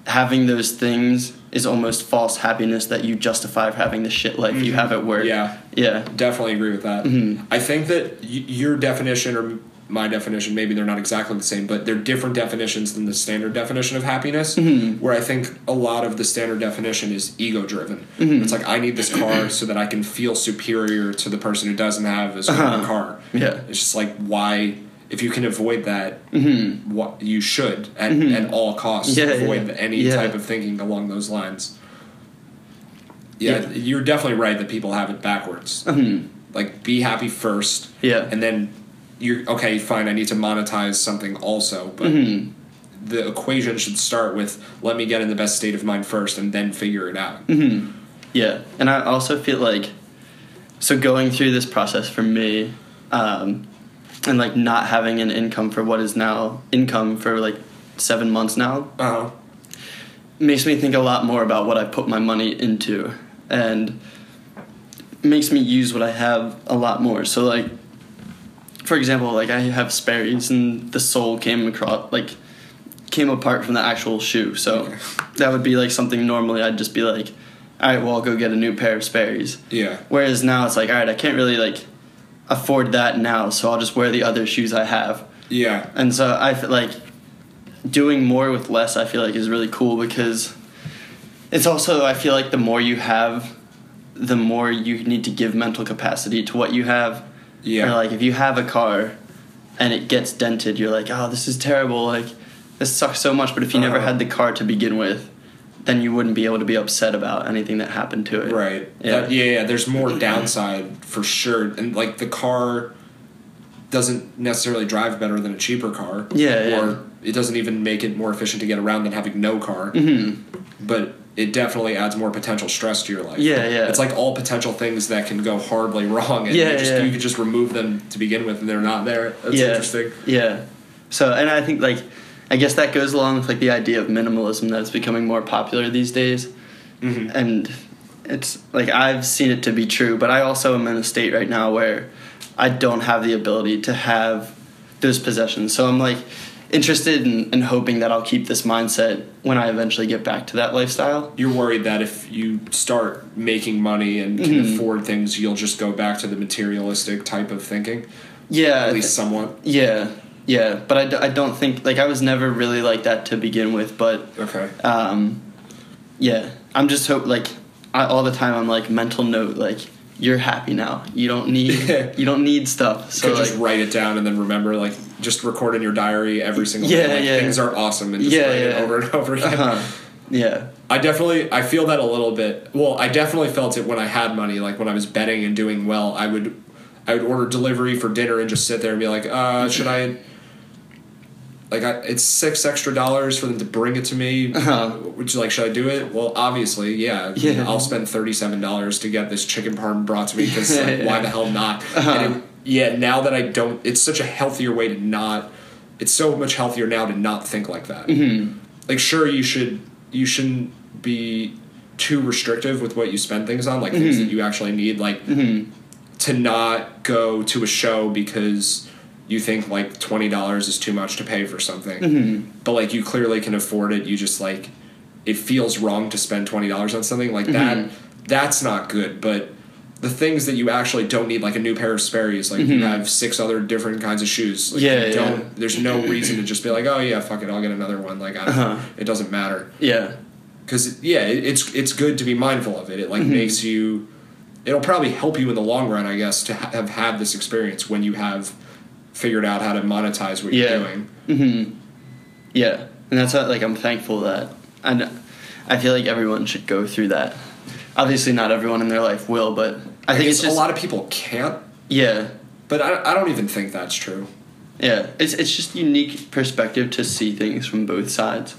[SPEAKER 2] having those things is almost false happiness that you justify having the shit life you have at work.
[SPEAKER 1] Yeah.
[SPEAKER 2] Yeah.
[SPEAKER 1] Definitely agree with that.
[SPEAKER 2] Mhm.
[SPEAKER 1] I think that y- your definition or my definition, maybe they're not exactly the same, but they're different definitions than the standard definition of happiness.
[SPEAKER 2] Mhm.
[SPEAKER 1] Where I think a lot of the standard definition is ego driven.
[SPEAKER 2] Mhm.
[SPEAKER 1] It's like, I need this car so that I can feel superior to the person who doesn't have as good
[SPEAKER 2] Uh-huh.
[SPEAKER 1] a car.
[SPEAKER 2] Yeah.
[SPEAKER 1] It's just like, why, if you can avoid that,
[SPEAKER 2] Mm-hmm.
[SPEAKER 1] what you should at,
[SPEAKER 2] Mhm.
[SPEAKER 1] at all costs
[SPEAKER 2] Yeah,
[SPEAKER 1] avoid
[SPEAKER 2] yeah.
[SPEAKER 1] any
[SPEAKER 2] Yeah.
[SPEAKER 1] type of thinking along those lines. Yeah, you're definitely right that people have it backwards.
[SPEAKER 2] Mhm.
[SPEAKER 1] Like, be happy first,
[SPEAKER 2] Yeah.
[SPEAKER 1] and then you're okay. Fine, I need to monetize something also, but
[SPEAKER 2] Mhm.
[SPEAKER 1] the equation should start with let me get in the best state of mind first, and then figure it out.
[SPEAKER 2] hmm Yeah, and I also feel like so going through this process for me, um, and like not having an income for what is now income for like seven months now
[SPEAKER 1] Uh
[SPEAKER 2] makes me think a lot more about what I put my money into, and makes me use what I have a lot more. So like, for example, like I have Sperry's, and the sole came across like came apart from the actual shoe. So
[SPEAKER 1] Okay.
[SPEAKER 2] that would be like something normally I'd just be like, all right, well I'll go get a new pair of Sperry's.
[SPEAKER 1] Yeah.
[SPEAKER 2] Whereas now it's like, all right, I can't really like afford that now, so I'll just wear the other shoes I have.
[SPEAKER 1] Yeah.
[SPEAKER 2] And so I feel like doing more with less. I feel like is really cool because it's also I feel like the more you have, the more you need to give mental capacity to what you have.
[SPEAKER 1] Yeah.
[SPEAKER 2] Or like if you have a car and it gets dented, you're like, oh, this is terrible. Like this sucks so much. But if you never
[SPEAKER 1] Uh-huh.
[SPEAKER 2] had the car to begin with, then you wouldn't be able to be upset about anything that happened to it.
[SPEAKER 1] Right.
[SPEAKER 2] Yeah.
[SPEAKER 1] That- yeah, yeah. There's more downside for sure, and like the car doesn't necessarily drive better than a cheaper car.
[SPEAKER 2] Yeah, yeah.
[SPEAKER 1] Or it doesn't even make it more efficient to get around than having no car.
[SPEAKER 2] hmm
[SPEAKER 1] But it definitely adds more potential stress to your life.
[SPEAKER 2] Yeah, yeah.
[SPEAKER 1] It's like all potential things that can go horribly wrong, and
[SPEAKER 2] Yeah,
[SPEAKER 1] you, just,
[SPEAKER 2] yeah.
[SPEAKER 1] you could just remove them to begin with, and they're not there. That's
[SPEAKER 2] yeah.
[SPEAKER 1] interesting.
[SPEAKER 2] Yeah. So, and I think like, I guess that goes along with like the idea of minimalism that's becoming more popular these days,
[SPEAKER 1] hmm
[SPEAKER 2] and it's like I've seen it to be true, but I also am in a state right now where I don't have the ability to have those possessions. So I'm like interested in, in hoping that I'll keep this mindset when I eventually get back to that lifestyle.
[SPEAKER 1] You're worried that if you start making money and can
[SPEAKER 2] Mhm.
[SPEAKER 1] afford things, you'll just go back to the materialistic type of thinking,
[SPEAKER 2] Yeah.
[SPEAKER 1] at least somewhat.
[SPEAKER 2] Yeah. Yeah. But I, d- I don't think, like, I was never really like that to begin with, but
[SPEAKER 1] Okay.
[SPEAKER 2] um, yeah, I'm just hope like I, all the time I'm like mental note like you're happy now. You don't need you don't need stuff.
[SPEAKER 1] You
[SPEAKER 2] So
[SPEAKER 1] could
[SPEAKER 2] like
[SPEAKER 1] just write it down and then remember, like, just record in your diary every single
[SPEAKER 2] Yeah,
[SPEAKER 1] day. Like,
[SPEAKER 2] yeah.
[SPEAKER 1] Things are awesome and just
[SPEAKER 2] Yeah,
[SPEAKER 1] write it
[SPEAKER 2] yeah.
[SPEAKER 1] over and over again.
[SPEAKER 2] uh-huh. yeah
[SPEAKER 1] I definitely, I feel that a little bit. Well, I definitely felt it when I had money. Like when I was betting and doing well, I would, I would order delivery for dinner and just sit there and be like, uh, should I? Like I, it's six extra dollars for them to bring it to me.
[SPEAKER 2] Uh-huh.
[SPEAKER 1] Would you like? Should I do it? Well, obviously, yeah.
[SPEAKER 2] Yeah.
[SPEAKER 1] I'll spend thirty seven dollars to get this chicken parm brought to me because
[SPEAKER 2] Yeah,
[SPEAKER 1] like,
[SPEAKER 2] yeah.
[SPEAKER 1] why the hell not?
[SPEAKER 2] Uh-huh.
[SPEAKER 1] And it, yeah, now that I don't, it's such a healthier way to not. It's so much healthier now to not think like that
[SPEAKER 2] hmm
[SPEAKER 1] like sure you should you shouldn't be too restrictive with what you spend things on like things
[SPEAKER 2] Mhm.
[SPEAKER 1] that you actually need like
[SPEAKER 2] hmm
[SPEAKER 1] to not go to a show because you think like $20 is too much to pay for something.
[SPEAKER 2] Hmm
[SPEAKER 1] but like you clearly can afford it. You just like it feels wrong to spend $20 on something. Like
[SPEAKER 2] Mhm.
[SPEAKER 1] that that's not good. But the things that you actually don't need like a new pair of Sperry's like you
[SPEAKER 2] Mhm.
[SPEAKER 1] have six other different kinds of shoes. Like,
[SPEAKER 2] Yeah,
[SPEAKER 1] you
[SPEAKER 2] yeah.
[SPEAKER 1] don't there's no reason to just be like oh yeah fuck it I'll get another one. Like I don't
[SPEAKER 2] Uh-huh.
[SPEAKER 1] it doesn't matter.
[SPEAKER 2] Yeah.
[SPEAKER 1] Because yeah it, it's it's good to be mindful of it. It like
[SPEAKER 2] Mhm.
[SPEAKER 1] makes you it'll probably help you in the long run i guess to ha- have had this experience when you have figured out how to monetize what
[SPEAKER 2] Yeah.
[SPEAKER 1] you're doing.
[SPEAKER 2] Hmm yeah. And that's what, like I'm thankful that and I feel like everyone should go through that. Obviously, not everyone in their life will, but I,
[SPEAKER 1] i,
[SPEAKER 2] think it's just
[SPEAKER 1] a lot of people can't.
[SPEAKER 2] Yeah.
[SPEAKER 1] But I, I don't even think that's true.
[SPEAKER 2] Yeah. It's it's just unique perspective to see things from both sides.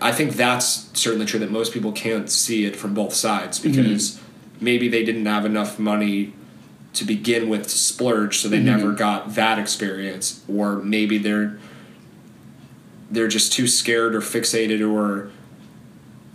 [SPEAKER 1] I think that's certainly true that most people can't see it from both sides because maybe they didn't have enough money to begin with to splurge, so they never got that experience, or maybe they're they're just too scared or fixated or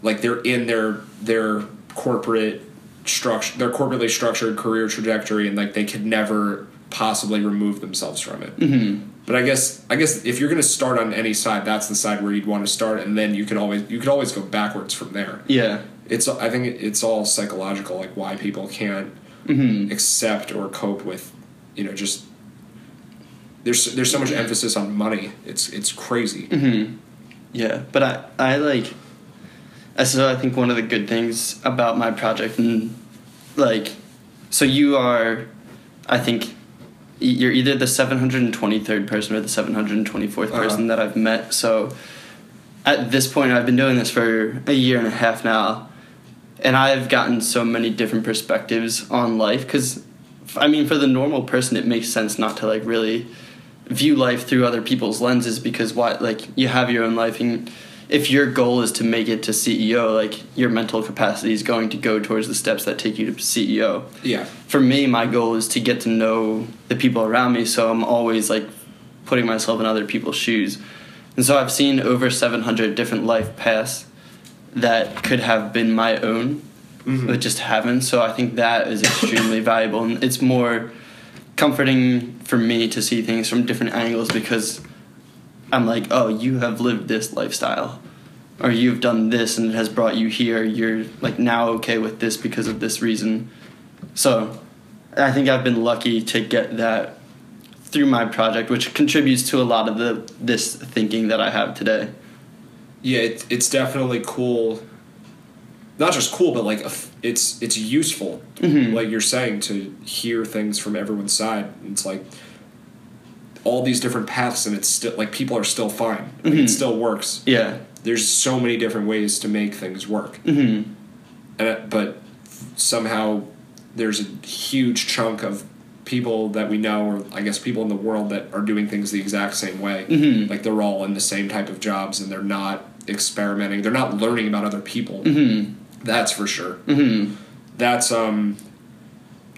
[SPEAKER 1] like they're in their their corporate structure their corporately structured career trajectory and like they could never possibly remove themselves from it mm-hmm. but i guess i guess if you're going to start on any side that's the side where you'd want to start and then you can always you could always go backwards from there
[SPEAKER 2] Yeah.
[SPEAKER 1] it's i think it's all psychological like why people can't
[SPEAKER 2] Mm-hmm.
[SPEAKER 1] accept or cope with you know just there's there's so much emphasis on money it's it's crazy
[SPEAKER 2] Mm-hmm. Yeah, but I, I like. So I think one of the good things about my project and like, so you are, I think, you're either the seven hundred and twenty third person or the seven hundred and twenty fourth
[SPEAKER 1] Uh-huh.
[SPEAKER 2] person that I've met. So at this point, I've been doing this for a year and a half now, and I've gotten so many different perspectives on life. Because, I mean, for the normal person, it makes sense not to like really view life through other people's lenses because why like you have your own life and if your goal is to make it to CEO like your mental capacity is going to go towards the steps that take you to CEO
[SPEAKER 1] yeah
[SPEAKER 2] for me my goal is to get to know the people around me so I'm always like putting myself in other people's shoes and so I've seen over 700 different life paths that could have been my own mm-hmm. but just haven't so I think that is extremely valuable and it's more comforting for me to see things from different angles because I'm like, oh, you have lived this lifestyle, or you've done this and it has brought you here. You're like now okay with this because of this reason. So, I think I've been lucky to get that through my project, which contributes to a lot of the this thinking that I have today.
[SPEAKER 1] Yeah it, it's definitely cool not just cool but like it's it's useful
[SPEAKER 2] Mhm.
[SPEAKER 1] like you're saying to hear things from everyone's side it's like all these different paths and it's still like people are still fine like,
[SPEAKER 2] Mhm.
[SPEAKER 1] it still works
[SPEAKER 2] Yeah.
[SPEAKER 1] there's so many different ways to make things work
[SPEAKER 2] hmm
[SPEAKER 1] and it, but somehow there's a huge chunk of people that we know or i guess people in the world that are doing things the exact same way
[SPEAKER 2] Mhm.
[SPEAKER 1] like they're all in the same type of jobs and they're not experimenting. They're not learning about other people.
[SPEAKER 2] Hmm
[SPEAKER 1] that's for sure.
[SPEAKER 2] Hmm
[SPEAKER 1] that's um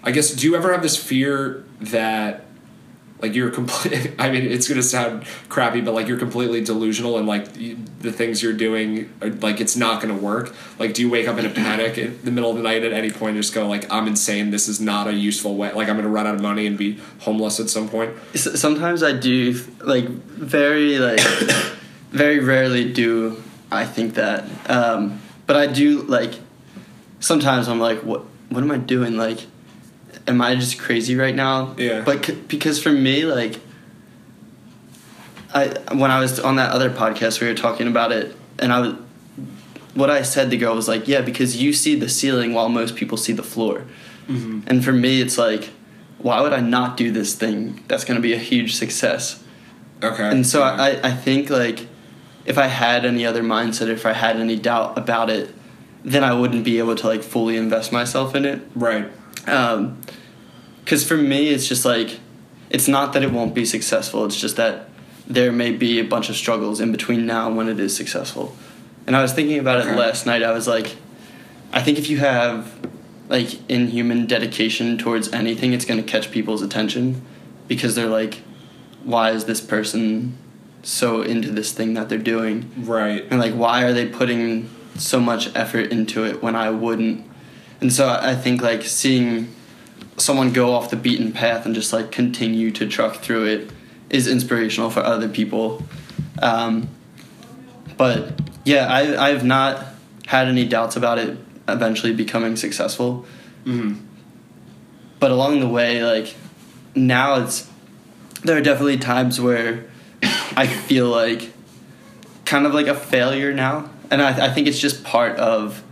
[SPEAKER 1] i guess do you ever have this fear that like you're complete i mean it's gonna sound crappy but like you're completely delusional and like you, the things you're doing are, like it's not gonna work? Like do you wake up in a panic in the middle of the night at any point and just go like i'm insane. This is not a useful way like i'm gonna run out of money and be homeless at some point?
[SPEAKER 2] Sometimes I do like very like very rarely do I think that um, but I do like sometimes I'm like what what am I doing? Like am I just crazy right now?
[SPEAKER 1] Yeah.
[SPEAKER 2] but c- because for me like I when I was on that other podcast we were talking about it and I was what I said to girl was like yeah because you see the ceiling while most people see the floor. And for me it's like why would I not do this thing that's going to be a huge success?
[SPEAKER 1] Okay.
[SPEAKER 2] And so I, I think like if I had any other mindset, if I had any doubt about it, then I wouldn't be able to like fully invest myself in it.
[SPEAKER 1] right
[SPEAKER 2] Um 'cause because for me, it's just like it's not that it won't be successful. It's just that there may be a bunch of struggles in between now and when it is successful. And I was thinking about it last night. I was like, I think if you have like inhuman dedication towards anything, it's going to catch people's attention because they're like, why is this person so into this thing that they're doing?
[SPEAKER 1] right
[SPEAKER 2] And like, why are they putting so much effort into it when I wouldn't? And so I think like seeing someone go off the beaten path and just like continue to truck through it is inspirational for other people. Um, but yeah, I I've not had any doubts about it eventually becoming successful.
[SPEAKER 1] hmm
[SPEAKER 2] But along the way, like now it's there are definitely times where I feel like kind of like a failure now, and I, I think it's just part of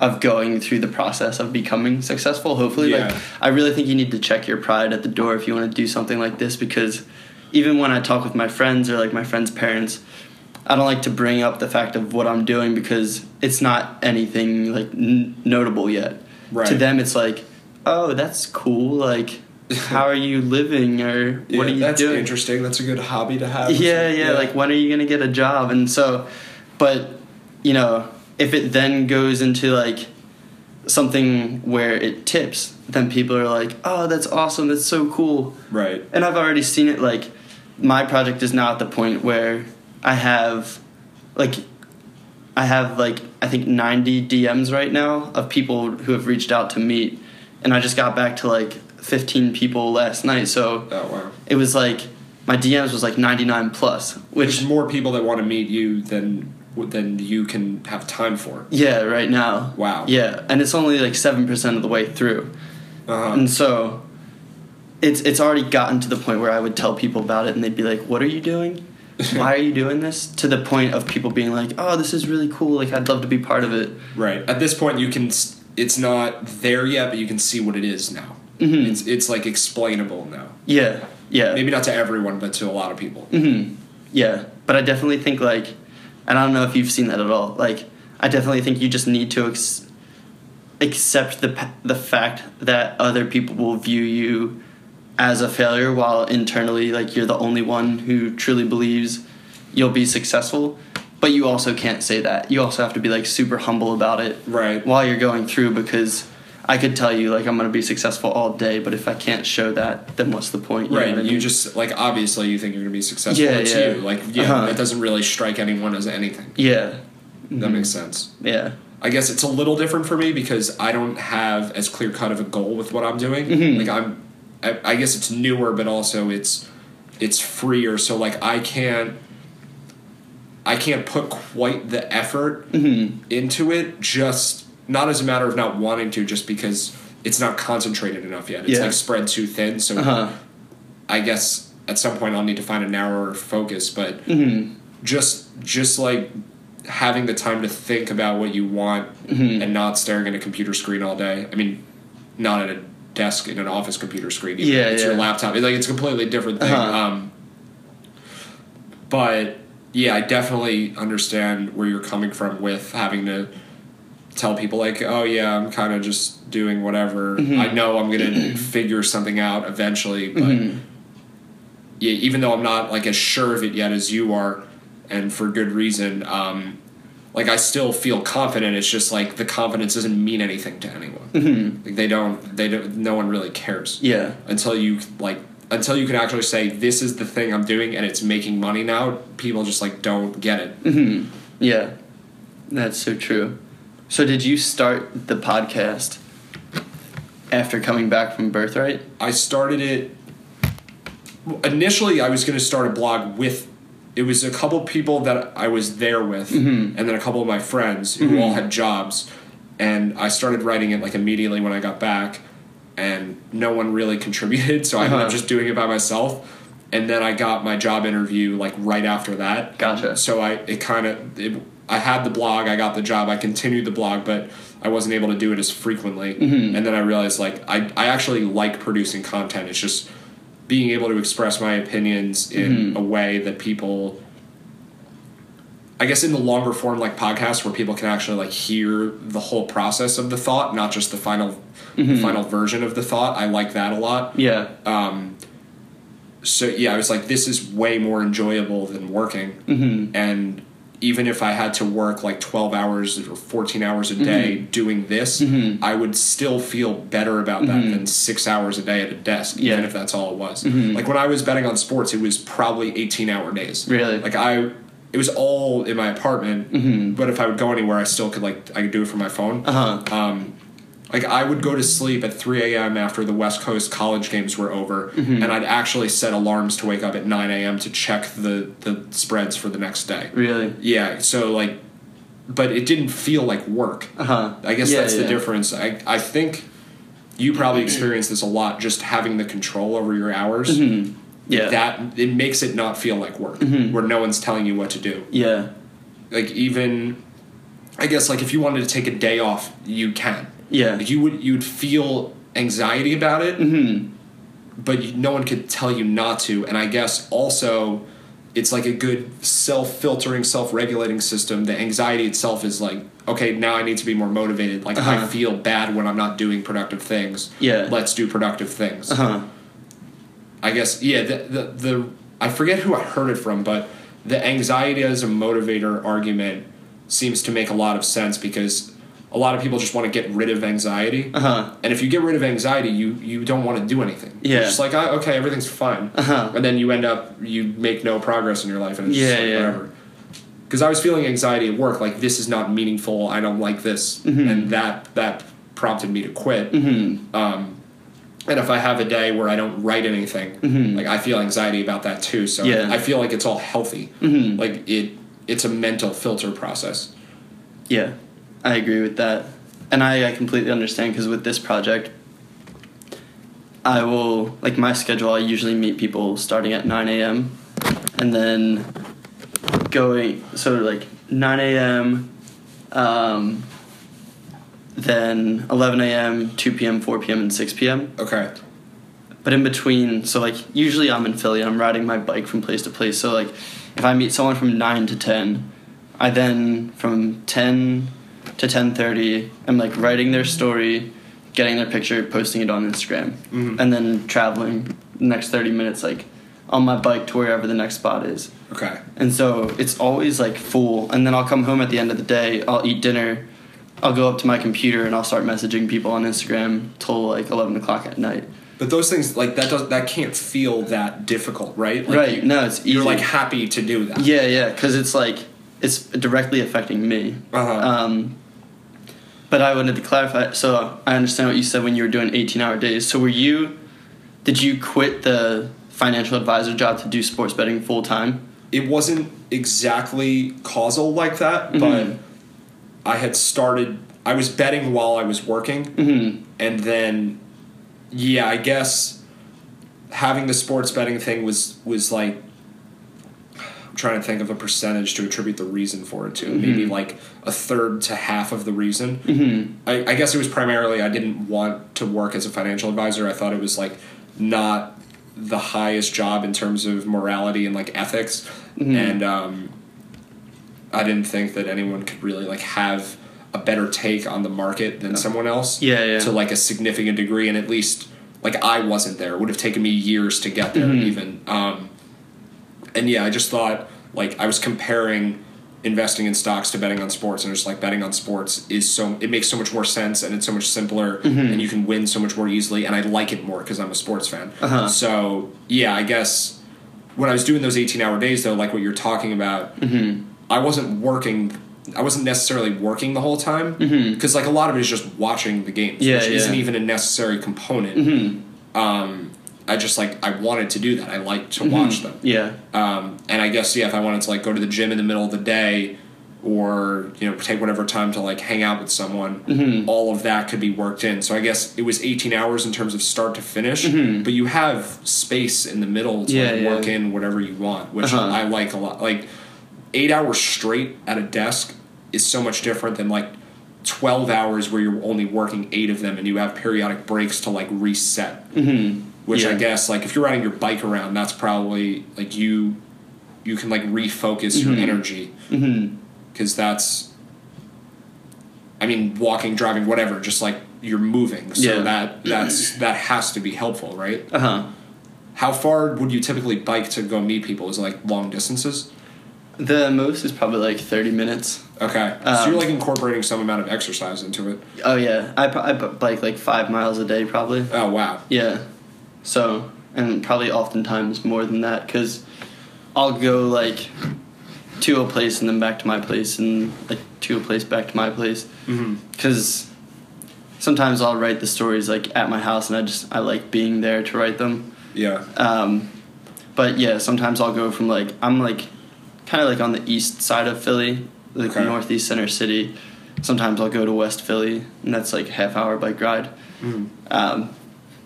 [SPEAKER 2] of going through the process of becoming successful. Hopefully, like I really think you need to check your pride at the door if you want to do something like this because even when I talk with my friends or like my friends' parents. I don't like to bring up the fact of what I'm doing because it's not anything like n- notable yet. To them, it's like, oh, that's cool. Like, how are you living, or what
[SPEAKER 1] Yeah,
[SPEAKER 2] are you
[SPEAKER 1] that's
[SPEAKER 2] doing?
[SPEAKER 1] interesting that's a good hobby to have
[SPEAKER 2] Yeah, yeah, Like, when are you gonna get a job? And so, but you know, if it then goes into like something where it tips, then people are like, "Oh, that's awesome! That's so cool!"
[SPEAKER 1] Right.
[SPEAKER 2] And I've already seen it. Like, my project is now at the point where I have, like, I have like I think ninety DMs right now of people who have reached out to meet, and I just got back to like fifteen people last night. So
[SPEAKER 1] Oh wow.
[SPEAKER 2] it was like my DMs was like ninety nine plus, which
[SPEAKER 1] There's more people that want to meet you than than you can have time for.
[SPEAKER 2] yeah, right now.
[SPEAKER 1] Wow.
[SPEAKER 2] Yeah, and it's only like seven percent of the way through.
[SPEAKER 1] Uh-huh.
[SPEAKER 2] And so it's it's already gotten to the point where I would tell people about it and they'd be like, "What are you doing? Why are you doing this?" To the point of people being like, "Oh, this is really cool. Like I'd love to be part of it."
[SPEAKER 1] Right. At this point, you can. It's not there yet, but you can see what it is now.
[SPEAKER 2] Mhm.
[SPEAKER 1] It's it's like explainable now.
[SPEAKER 2] Yeah. Yeah.
[SPEAKER 1] Maybe not to everyone, but to a lot of people.
[SPEAKER 2] Mhm. Yeah, but I definitely think like and I don't know if you've seen that at all. Like I definitely think you just need to ex- accept the the fact that other people will view you as a failure while internally like you're the only one who truly believes you'll be successful but you also can't say that you also have to be like super humble about it
[SPEAKER 1] Right.
[SPEAKER 2] while you're going through because i could tell you like i'm going to be successful all day but if i can't show that then what's the point know
[SPEAKER 1] Right. You
[SPEAKER 2] mean?
[SPEAKER 1] just like obviously you think you're gonna be successful.
[SPEAKER 2] Yeah,
[SPEAKER 1] it's
[SPEAKER 2] yeah.
[SPEAKER 1] you. Like yeah,
[SPEAKER 2] Uh-huh.
[SPEAKER 1] it doesn't really strike anyone as anything.
[SPEAKER 2] yeah
[SPEAKER 1] That makes sense.
[SPEAKER 2] yeah
[SPEAKER 1] I guess it's a little different for me because I don't have as clear cut of a goal with what I'm doing.
[SPEAKER 2] Mhm.
[SPEAKER 1] Like I'm, I, I guess it's newer, but also it's it's freer. So like I can't, I can't put quite the effort
[SPEAKER 2] Mhm.
[SPEAKER 1] into it. Just not as a matter of not wanting to, just because it's not concentrated enough yet. It's
[SPEAKER 2] Yeah.
[SPEAKER 1] like spread too thin. So
[SPEAKER 2] uh-huh
[SPEAKER 1] I guess at some point I'll need to find a narrower focus, but
[SPEAKER 2] Mhm.
[SPEAKER 1] just just like having the time to think about what you want
[SPEAKER 2] Mhm.
[SPEAKER 1] and not staring at a computer screen all day. I mean, not at a desk in an office computer screen. Either.
[SPEAKER 2] Yeah,
[SPEAKER 1] it's your laptop. It's like it's a completely different thing.
[SPEAKER 2] Uh-huh.
[SPEAKER 1] Um, but yeah, I definitely understand where you're coming from with having to tell people like, oh yeah, I'm kind of just doing whatever.
[SPEAKER 2] Mhm.
[SPEAKER 1] I know I'm gonna figure something out eventually, but
[SPEAKER 2] Mhm.
[SPEAKER 1] yeah, even though I'm not like as sure of it yet as you are, and for good reason, um, like I still feel confident. It's just like the confidence doesn't mean anything to anyone.
[SPEAKER 2] Mhm.
[SPEAKER 1] Like they don't, they don't. No one really cares
[SPEAKER 2] yeah
[SPEAKER 1] until you like until you can actually say this is the thing I'm doing and it's making money now. People just like don't get it.
[SPEAKER 2] hmm Yeah, that's so true. So, did you start the podcast after coming back from Birthright?
[SPEAKER 1] I started it initially. I was going to start a blog with. It was a couple people that I was there with,
[SPEAKER 2] Mhm.
[SPEAKER 1] and then a couple of my friends who
[SPEAKER 2] Mhm.
[SPEAKER 1] all had jobs, and I started writing it like immediately when I got back, and no one really contributed, so I ended up
[SPEAKER 2] Uh-huh.
[SPEAKER 1] just doing it by myself. And then I got my job interview like right after that.
[SPEAKER 2] Gotcha.
[SPEAKER 1] So I it kind of I had the blog, I got the job, I continued the blog, but I wasn't able to do it as frequently.
[SPEAKER 2] Mhm.
[SPEAKER 1] And then I realized like I I actually like producing content. It's just being able to express my opinions in
[SPEAKER 2] Mhm.
[SPEAKER 1] a way that people I guess in the longer form like podcasts where people can actually like hear the whole process of the thought, not just the final
[SPEAKER 2] Mhm.
[SPEAKER 1] final version of the thought. I like that a lot.
[SPEAKER 2] Yeah.
[SPEAKER 1] Um so yeah, I was like this is way more enjoyable than working
[SPEAKER 2] hmm
[SPEAKER 1] and even if I had to work like 12 hours or 14 hours a day doing this,
[SPEAKER 2] Mhm.
[SPEAKER 1] I would still feel better about that
[SPEAKER 2] Mhm.
[SPEAKER 1] than six hours a day at a desk,
[SPEAKER 2] Yeah.
[SPEAKER 1] even if that's all it was.
[SPEAKER 2] Mhm.
[SPEAKER 1] Like when I was betting on sports, it was probably 18 hour days.
[SPEAKER 2] Really?
[SPEAKER 1] Like I, it was all in my apartment,
[SPEAKER 2] Mhm.
[SPEAKER 1] but if I would go anywhere, I still could like, I could do it from my phone.
[SPEAKER 2] Uh huh.
[SPEAKER 1] Um, like I would go to sleep at 3 a.m. after the West Coast college games were over,
[SPEAKER 2] Mhm.
[SPEAKER 1] and I'd actually set alarms to wake up at 9 a.m. to check the the spreads for the next day.
[SPEAKER 2] Really?
[SPEAKER 1] Yeah, so like, but it didn't feel like work.
[SPEAKER 2] Uh huh.
[SPEAKER 1] I guess
[SPEAKER 2] Yeah,
[SPEAKER 1] that's the difference. I I think you probably experience this a lot, just having the control over your hours.
[SPEAKER 2] Mhm. Yeah.
[SPEAKER 1] That it makes it not feel like work,
[SPEAKER 2] Mhm.
[SPEAKER 1] where no one's telling you what to do.
[SPEAKER 2] yeah.
[SPEAKER 1] Like even, I guess like if you wanted to take a day off, you can.
[SPEAKER 2] Yeah.
[SPEAKER 1] Like you would you would feel anxiety about it,
[SPEAKER 2] hmm
[SPEAKER 1] but you, no one could tell you not to. And I guess also, it's like a good self filtering, self regulating system. The anxiety itself is like, okay, now I need to be more motivated. Like I
[SPEAKER 2] Uh-huh.
[SPEAKER 1] feel bad when I'm not doing productive things.
[SPEAKER 2] Yeah.
[SPEAKER 1] Let's do productive things.
[SPEAKER 2] Uh huh.
[SPEAKER 1] I guess yeah. The, the the I forget who I heard it from, but the anxiety as a motivator argument seems to make a lot of sense because a lot of people just want to get rid of anxiety.
[SPEAKER 2] Uh-huh.
[SPEAKER 1] And if you get rid of anxiety, you you don't want to do anything.
[SPEAKER 2] Yeah.
[SPEAKER 1] You're just like, okay, everything's fine.
[SPEAKER 2] Uh-huh.
[SPEAKER 1] And then you end up you make no progress in your life and it's just
[SPEAKER 2] Yeah,
[SPEAKER 1] like,
[SPEAKER 2] yeah.
[SPEAKER 1] whatever. Because I was feeling anxiety at work, like this is not meaningful. I don't like this,
[SPEAKER 2] Mm-hmm.
[SPEAKER 1] and that that prompted me to quit.
[SPEAKER 2] Mm-hmm.
[SPEAKER 1] Um, and if I have a day where I don't write anything, like I feel anxiety about that too. So
[SPEAKER 2] Mm-hmm. Yeah.
[SPEAKER 1] I feel like it's all healthy.
[SPEAKER 2] Mhm.
[SPEAKER 1] Like it, it's a mental filter process.
[SPEAKER 2] Yeah, I agree with that. And I, I completely understand because with this project, I will, like my schedule, I usually meet people starting at 9 a.m. and then going, so like 9 a.m., um, then 11 a.m., 2 p.m., 4 p.m., and 6 p.m.
[SPEAKER 1] Okay.
[SPEAKER 2] But in between, so like usually I'm in Philly, and I'm riding my bike from place to place. So like if I meet someone from 9 to 10, I then from 10 to 10:30 I'm like writing their story, getting their picture, posting it on Instagram,
[SPEAKER 1] Mhm.
[SPEAKER 2] and then traveling the next 30 minutes like on my bike to wherever the next spot is.
[SPEAKER 1] Okay.
[SPEAKER 2] And so it's always like full. And then I'll come home at the end of the day, I'll eat dinner, I'll go up to my computer and I'll start messaging people on Instagram till like 11 o'clock at night.
[SPEAKER 1] But those things like that does that can't feel that difficult, right? Like,
[SPEAKER 2] right. No, it's easy.
[SPEAKER 1] You're like happy to do that.
[SPEAKER 2] yeah, yeah, because it's like it's directly affecting me.
[SPEAKER 1] Uh-huh.
[SPEAKER 2] Um, but I wanted to clarify. So I understand what you said when you were doing 18-hour days. So were you? Did you quit the financial advisor job to do sports betting full time?
[SPEAKER 1] it wasn't exactly causal like that,
[SPEAKER 2] Mhm.
[SPEAKER 1] but I had started. I was betting while I was working,
[SPEAKER 2] Mm-hmm.
[SPEAKER 1] and then, yeah, I guess having the sports betting thing was was like. I'm trying to think of a percentage to attribute the reason for it to. Maybe like a third to half of the reason.
[SPEAKER 2] Mm-hmm.
[SPEAKER 1] I, I guess it was primarily I didn't want to work as a financial advisor. I thought it was like not the highest job in terms of morality and like ethics,
[SPEAKER 2] Mhm.
[SPEAKER 1] and um, I didn't think that anyone could really like have a better take on the market than someone else.
[SPEAKER 2] Yeah, yeah.
[SPEAKER 1] To like a significant degree, and at least like I wasn't there. It would have taken me years to get there,
[SPEAKER 2] Mhm.
[SPEAKER 1] even. Um, and yeah, I just thought like I was comparing investing in stocks to betting on sports, and just like betting on sports is so it makes so much more sense and it's so much simpler,
[SPEAKER 2] Mm-hmm.
[SPEAKER 1] and you can win so much more easily, and I like it more because I'm a sports fan.
[SPEAKER 2] Uh-huh.
[SPEAKER 1] So yeah, I guess when I was doing those 18 hour days though, like what you're talking about,
[SPEAKER 2] Mm-hmm.
[SPEAKER 1] I wasn't working. I wasn't necessarily working the whole time because like a lot of it is just watching the games,
[SPEAKER 2] Mm-hmm. Yeah,
[SPEAKER 1] which
[SPEAKER 2] yeah.
[SPEAKER 1] isn't even a necessary component.
[SPEAKER 2] Mm-hmm.
[SPEAKER 1] Um, I just like I wanted to do that. I like to watch them.
[SPEAKER 2] Yeah.
[SPEAKER 1] Um, and I guess yeah, if I wanted to like go to the gym in the middle of the day, or you know take whatever time to like hang out with someone,
[SPEAKER 2] Mhm.
[SPEAKER 1] all of that could be worked in. So I guess it was eighteen hours in terms of start to finish,
[SPEAKER 2] Mhm.
[SPEAKER 1] but you have space in the middle to
[SPEAKER 2] Yeah,
[SPEAKER 1] like,
[SPEAKER 2] yeah.
[SPEAKER 1] work in whatever you want, which
[SPEAKER 2] Uh-huh.
[SPEAKER 1] I like a lot. Like eight hours straight at a desk is so much different than like. 12 hours where you're only working eight of them and you have periodic breaks to like reset
[SPEAKER 2] Mm-hmm.
[SPEAKER 1] Which I guess like if you're riding your bike around, that's probably like you you can like refocus your
[SPEAKER 2] Mhm.
[SPEAKER 1] energy
[SPEAKER 2] Mm-hmm.
[SPEAKER 1] because that's I mean walking, driving, whatever, just like you're moving. So
[SPEAKER 2] Yeah.
[SPEAKER 1] that that's that has to be helpful, right?
[SPEAKER 2] Uh huh.
[SPEAKER 1] How far would you typically bike to go meet people? Is it like long distances?
[SPEAKER 2] The most is probably like 30 minutes.
[SPEAKER 1] Okay, so
[SPEAKER 2] Um,
[SPEAKER 1] you're like incorporating some amount of exercise into it.
[SPEAKER 2] Oh, yeah. I, I bike like five miles a day, probably.
[SPEAKER 1] Oh wow,
[SPEAKER 2] Yeah. So, and probably oftentimes more than that because I'll go like to a place and then back to my place and like to a place back to my place
[SPEAKER 1] mm-hmm.
[SPEAKER 2] because sometimes I'll write the stories like at my house and I just I like being there to write them.
[SPEAKER 1] yeah,
[SPEAKER 2] Um, but yeah, sometimes I'll go from like I'm like kind of like on the east side of Philly, like
[SPEAKER 1] Okay.
[SPEAKER 2] northeast center city. Sometimes I'll go to West Philly, and that's like a half hour bike ride.
[SPEAKER 1] mm-hmm.
[SPEAKER 2] Um,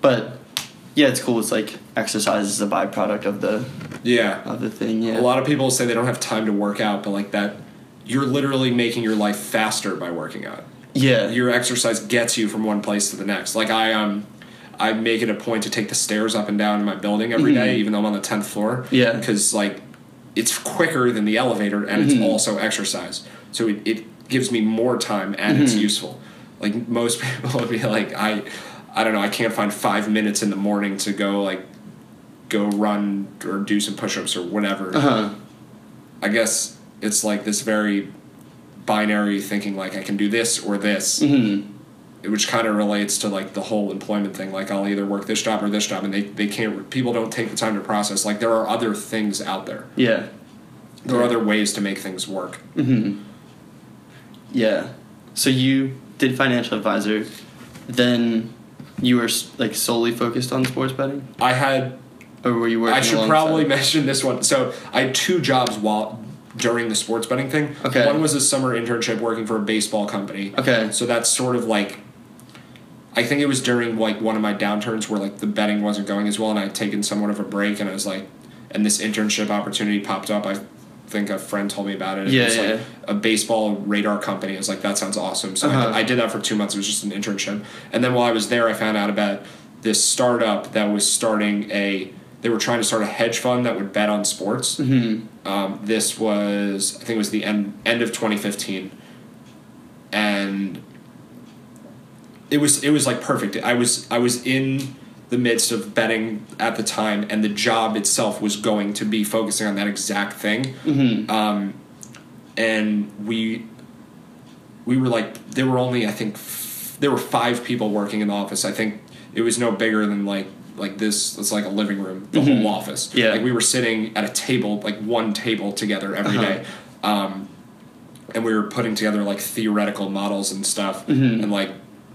[SPEAKER 2] but yeah, it's cool. It's like exercise is a byproduct of the
[SPEAKER 1] yeah.
[SPEAKER 2] of the thing. Yeah.
[SPEAKER 1] A lot of people say they don't have time to work out, but like that, you're literally making your life faster by working out.
[SPEAKER 2] Yeah.
[SPEAKER 1] Your exercise gets you from one place to the next. Like I um, I make it a point to take the stairs up and down in my building every day,
[SPEAKER 2] Mhm.
[SPEAKER 1] even though I'm on the tenth floor.
[SPEAKER 2] Yeah.
[SPEAKER 1] Because like, it's quicker than the elevator, and it's
[SPEAKER 2] Mhm.
[SPEAKER 1] also exercise. So it, it gives me more time, and it's
[SPEAKER 2] Mhm.
[SPEAKER 1] useful. Like most people would be like, I, I don't know, I can't find five minutes in the morning to go like, go run or do some push-ups or whatever.
[SPEAKER 2] Uh huh.
[SPEAKER 1] I guess it's like this very binary thinking like I can do this or this,
[SPEAKER 2] Mm-hmm.
[SPEAKER 1] which kind of relates to like the whole employment thing. Like I'll either work this job or this job, and they they can't. People don't take the time to process. Like there are other things out there.
[SPEAKER 2] Yeah.
[SPEAKER 1] There are other ways to make things work.
[SPEAKER 2] Mm-hmm. Yeah. So you did financial advisor, then you were like solely focused on sports betting,
[SPEAKER 1] I had
[SPEAKER 2] or were you working?
[SPEAKER 1] I should
[SPEAKER 2] alongside?
[SPEAKER 1] probably mention this one. So I had two jobs while during the sports betting thing.
[SPEAKER 2] Okay.
[SPEAKER 1] One was a summer internship working for a baseball company.
[SPEAKER 2] Okay.
[SPEAKER 1] So that's sort of like. I think it was during like one of my downturns where like the betting wasn't going as well, and I'd taken somewhat of a break, and I was like, and this internship opportunity popped up. I think a friend told me about it.
[SPEAKER 2] Yeah,
[SPEAKER 1] it was
[SPEAKER 2] yeah.
[SPEAKER 1] like a baseball radar company. I was like, that sounds awesome. So
[SPEAKER 2] Uh-huh.
[SPEAKER 1] I, I did that for two months. It was just an internship, and then while I was there, I found out about this startup that was starting a. They were trying to start a hedge fund that would bet on sports.
[SPEAKER 2] Mm-hmm.
[SPEAKER 1] Um, this was, I think, it was the end end of 2015, and it was it was like perfect. I was I was in the midst of betting at the time, and the job itself was going to be focusing on that exact thing.
[SPEAKER 2] Mm-hmm.
[SPEAKER 1] Um, and we we were like there were only I think f- there were five people working in the office. I think it was no bigger than like like this. It's like a living room, the
[SPEAKER 2] Mhm.
[SPEAKER 1] whole office.
[SPEAKER 2] Yeah.
[SPEAKER 1] like we were sitting at a table, like one table together every
[SPEAKER 2] Uh-huh.
[SPEAKER 1] day. Um, and we were putting together like theoretical models and stuff,
[SPEAKER 2] Mhm.
[SPEAKER 1] and like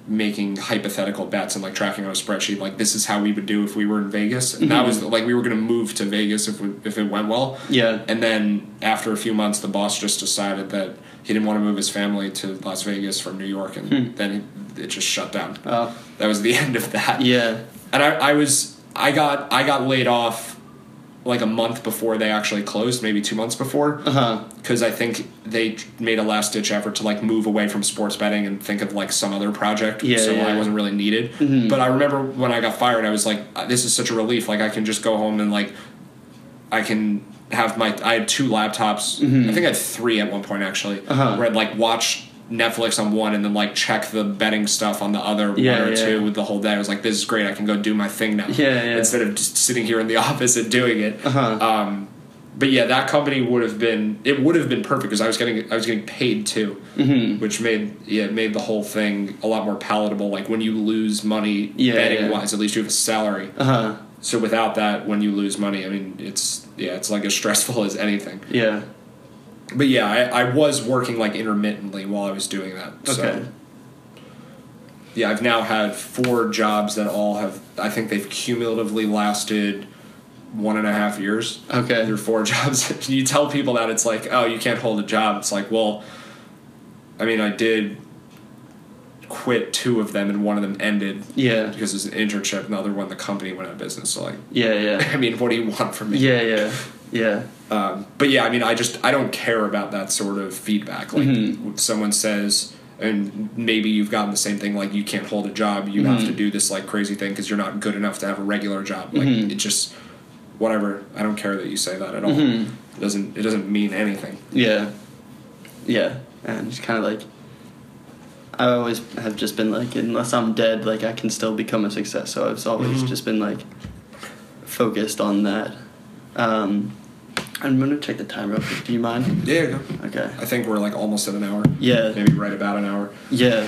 [SPEAKER 1] making hypothetical bets and like tracking on a spreadsheet. Like this is how we would do if we were in Vegas, and that
[SPEAKER 2] Mhm.
[SPEAKER 1] was like we were going to move to Vegas if we, if it went well.
[SPEAKER 2] Yeah.
[SPEAKER 1] And then after a few months, the boss just decided that he didn't want to move his family to Las Vegas from New York, and
[SPEAKER 2] Hmm.
[SPEAKER 1] then it just shut down.
[SPEAKER 2] Oh.
[SPEAKER 1] That was the end of that.
[SPEAKER 2] Yeah.
[SPEAKER 1] And I, I was I got I got laid off like a month before they actually closed, maybe two months before, because I think they made a last ditch effort to like move away from sports betting and think of like some other project.
[SPEAKER 2] Yeah,
[SPEAKER 1] so
[SPEAKER 2] yeah.
[SPEAKER 1] I wasn't really needed.
[SPEAKER 2] Mhm.
[SPEAKER 1] But I remember when I got fired, I was like, uh, this is such a relief. Like I can just go home and like I can have my I had two laptops.
[SPEAKER 2] Mhm.
[SPEAKER 1] I think I had three at one point actually.
[SPEAKER 2] Uh-huh.
[SPEAKER 1] Where I'd like watch Netflix on one and then like check the betting stuff on the other
[SPEAKER 2] Yeah,
[SPEAKER 1] one or
[SPEAKER 2] yeah.
[SPEAKER 1] two with the whole day. I was like, this is great. I can go do my thing now.
[SPEAKER 2] Yeah, yeah.
[SPEAKER 1] Instead of just sitting here in the office and doing it.
[SPEAKER 2] Uh-huh.
[SPEAKER 1] Um, but yeah, that company would have been it would have been perfect because I was getting I was getting paid too,
[SPEAKER 2] Mm-hmm.
[SPEAKER 1] which made yeah made the whole thing a lot more palatable. Like when you lose money
[SPEAKER 2] Yeah,
[SPEAKER 1] betting wise, at least you have a salary.
[SPEAKER 2] Uh huh.
[SPEAKER 1] So without that, when you lose money, I mean it's yeah it's like as stressful as anything.
[SPEAKER 2] Yeah.
[SPEAKER 1] But yeah, I, I was working like intermittently while I was doing that. So.
[SPEAKER 2] Okay.
[SPEAKER 1] Yeah, I've now had four jobs that all have. I think they've cumulatively lasted one and a half years.
[SPEAKER 2] Okay.
[SPEAKER 1] They're four jobs. you tell people that it's like, oh, you can't hold a job. It's like, well, I mean, I did quit two of them, and one of them ended
[SPEAKER 2] Yeah.
[SPEAKER 1] because it was an internship, and the other one the company went out of business. So like,
[SPEAKER 2] Yeah. Yeah.
[SPEAKER 1] I mean, what do you want from me?
[SPEAKER 2] Yeah. Yeah. Yeah.
[SPEAKER 1] Um, but yeah, I mean, I just I don't care about that sort of feedback. Like
[SPEAKER 2] Mhm.
[SPEAKER 1] someone says, and maybe you've gotten the same thing. Like you can't hold a job. You have
[SPEAKER 2] Mhm.
[SPEAKER 1] to do this like crazy thing because you're not good enough to have a regular job. Like
[SPEAKER 2] Mhm.
[SPEAKER 1] it just whatever. I don't care that you say that at all.
[SPEAKER 2] Mhm.
[SPEAKER 1] It doesn't it doesn't mean anything.
[SPEAKER 2] Yeah. Yeah. And it's kind of like I always have just been like, unless I'm dead, like I can still become a success. So I've always
[SPEAKER 1] Mhm.
[SPEAKER 2] just been like focused on that. Um, I'm gonna check the time real quick. Do you mind?
[SPEAKER 1] Yeah. Go.
[SPEAKER 2] Okay.
[SPEAKER 1] I think we're like almost at an hour.
[SPEAKER 2] Yeah.
[SPEAKER 1] Maybe right about an hour.
[SPEAKER 2] Yeah.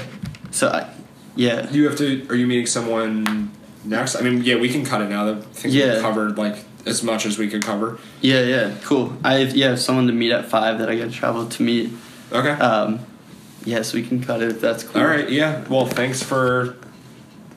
[SPEAKER 2] So I, yeah.
[SPEAKER 1] Do you have to. Are you meeting someone next? I mean, yeah, we can cut it now. I think
[SPEAKER 2] Yeah.
[SPEAKER 1] we covered like as much as we could cover.
[SPEAKER 2] Yeah. Yeah. Cool. I have yeah someone to meet at five that I got to travel to meet.
[SPEAKER 1] Okay.
[SPEAKER 2] Um, yes, we can cut it if that's cool.
[SPEAKER 1] All right, yeah. Well, thanks for,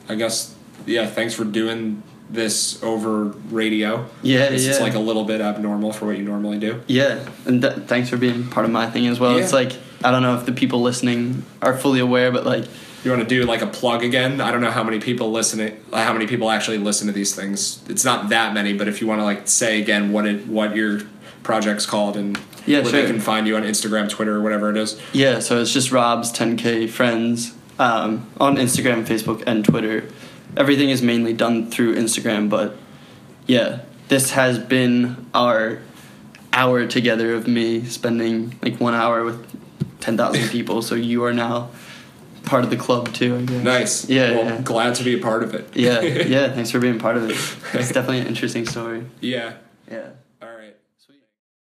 [SPEAKER 1] I guess, yeah, thanks for doing this over radio.
[SPEAKER 2] Yeah.
[SPEAKER 1] It's
[SPEAKER 2] yeah.
[SPEAKER 1] just like a little bit abnormal for what you normally do.
[SPEAKER 2] Yeah, and th- thanks for being part of my thing as well. It's like I don't know if the people listening are fully aware, but like
[SPEAKER 1] You want to do like a plug again? I don't know how many people listen it, how many people actually listen to these things. It's not that many, but if you want to like say again what it what your project's called and
[SPEAKER 2] Yeah,
[SPEAKER 1] where they can find you on Instagram, Twitter, or whatever it is.
[SPEAKER 2] yeah, so it's just Rob's 10k friends um, on Instagram, Facebook, and Twitter. Everything is mainly done through Instagram, but yeah, this has been our hour together of me spending like one hour with 10,000 people. So you are now part of the club too. I guess.
[SPEAKER 1] Nice.
[SPEAKER 2] Yeah,
[SPEAKER 1] Well,
[SPEAKER 2] yeah.
[SPEAKER 1] glad to be a part of it.
[SPEAKER 2] Yeah, yeah. Thanks for being part of it. It's definitely an interesting story.
[SPEAKER 1] yeah.
[SPEAKER 2] Yeah.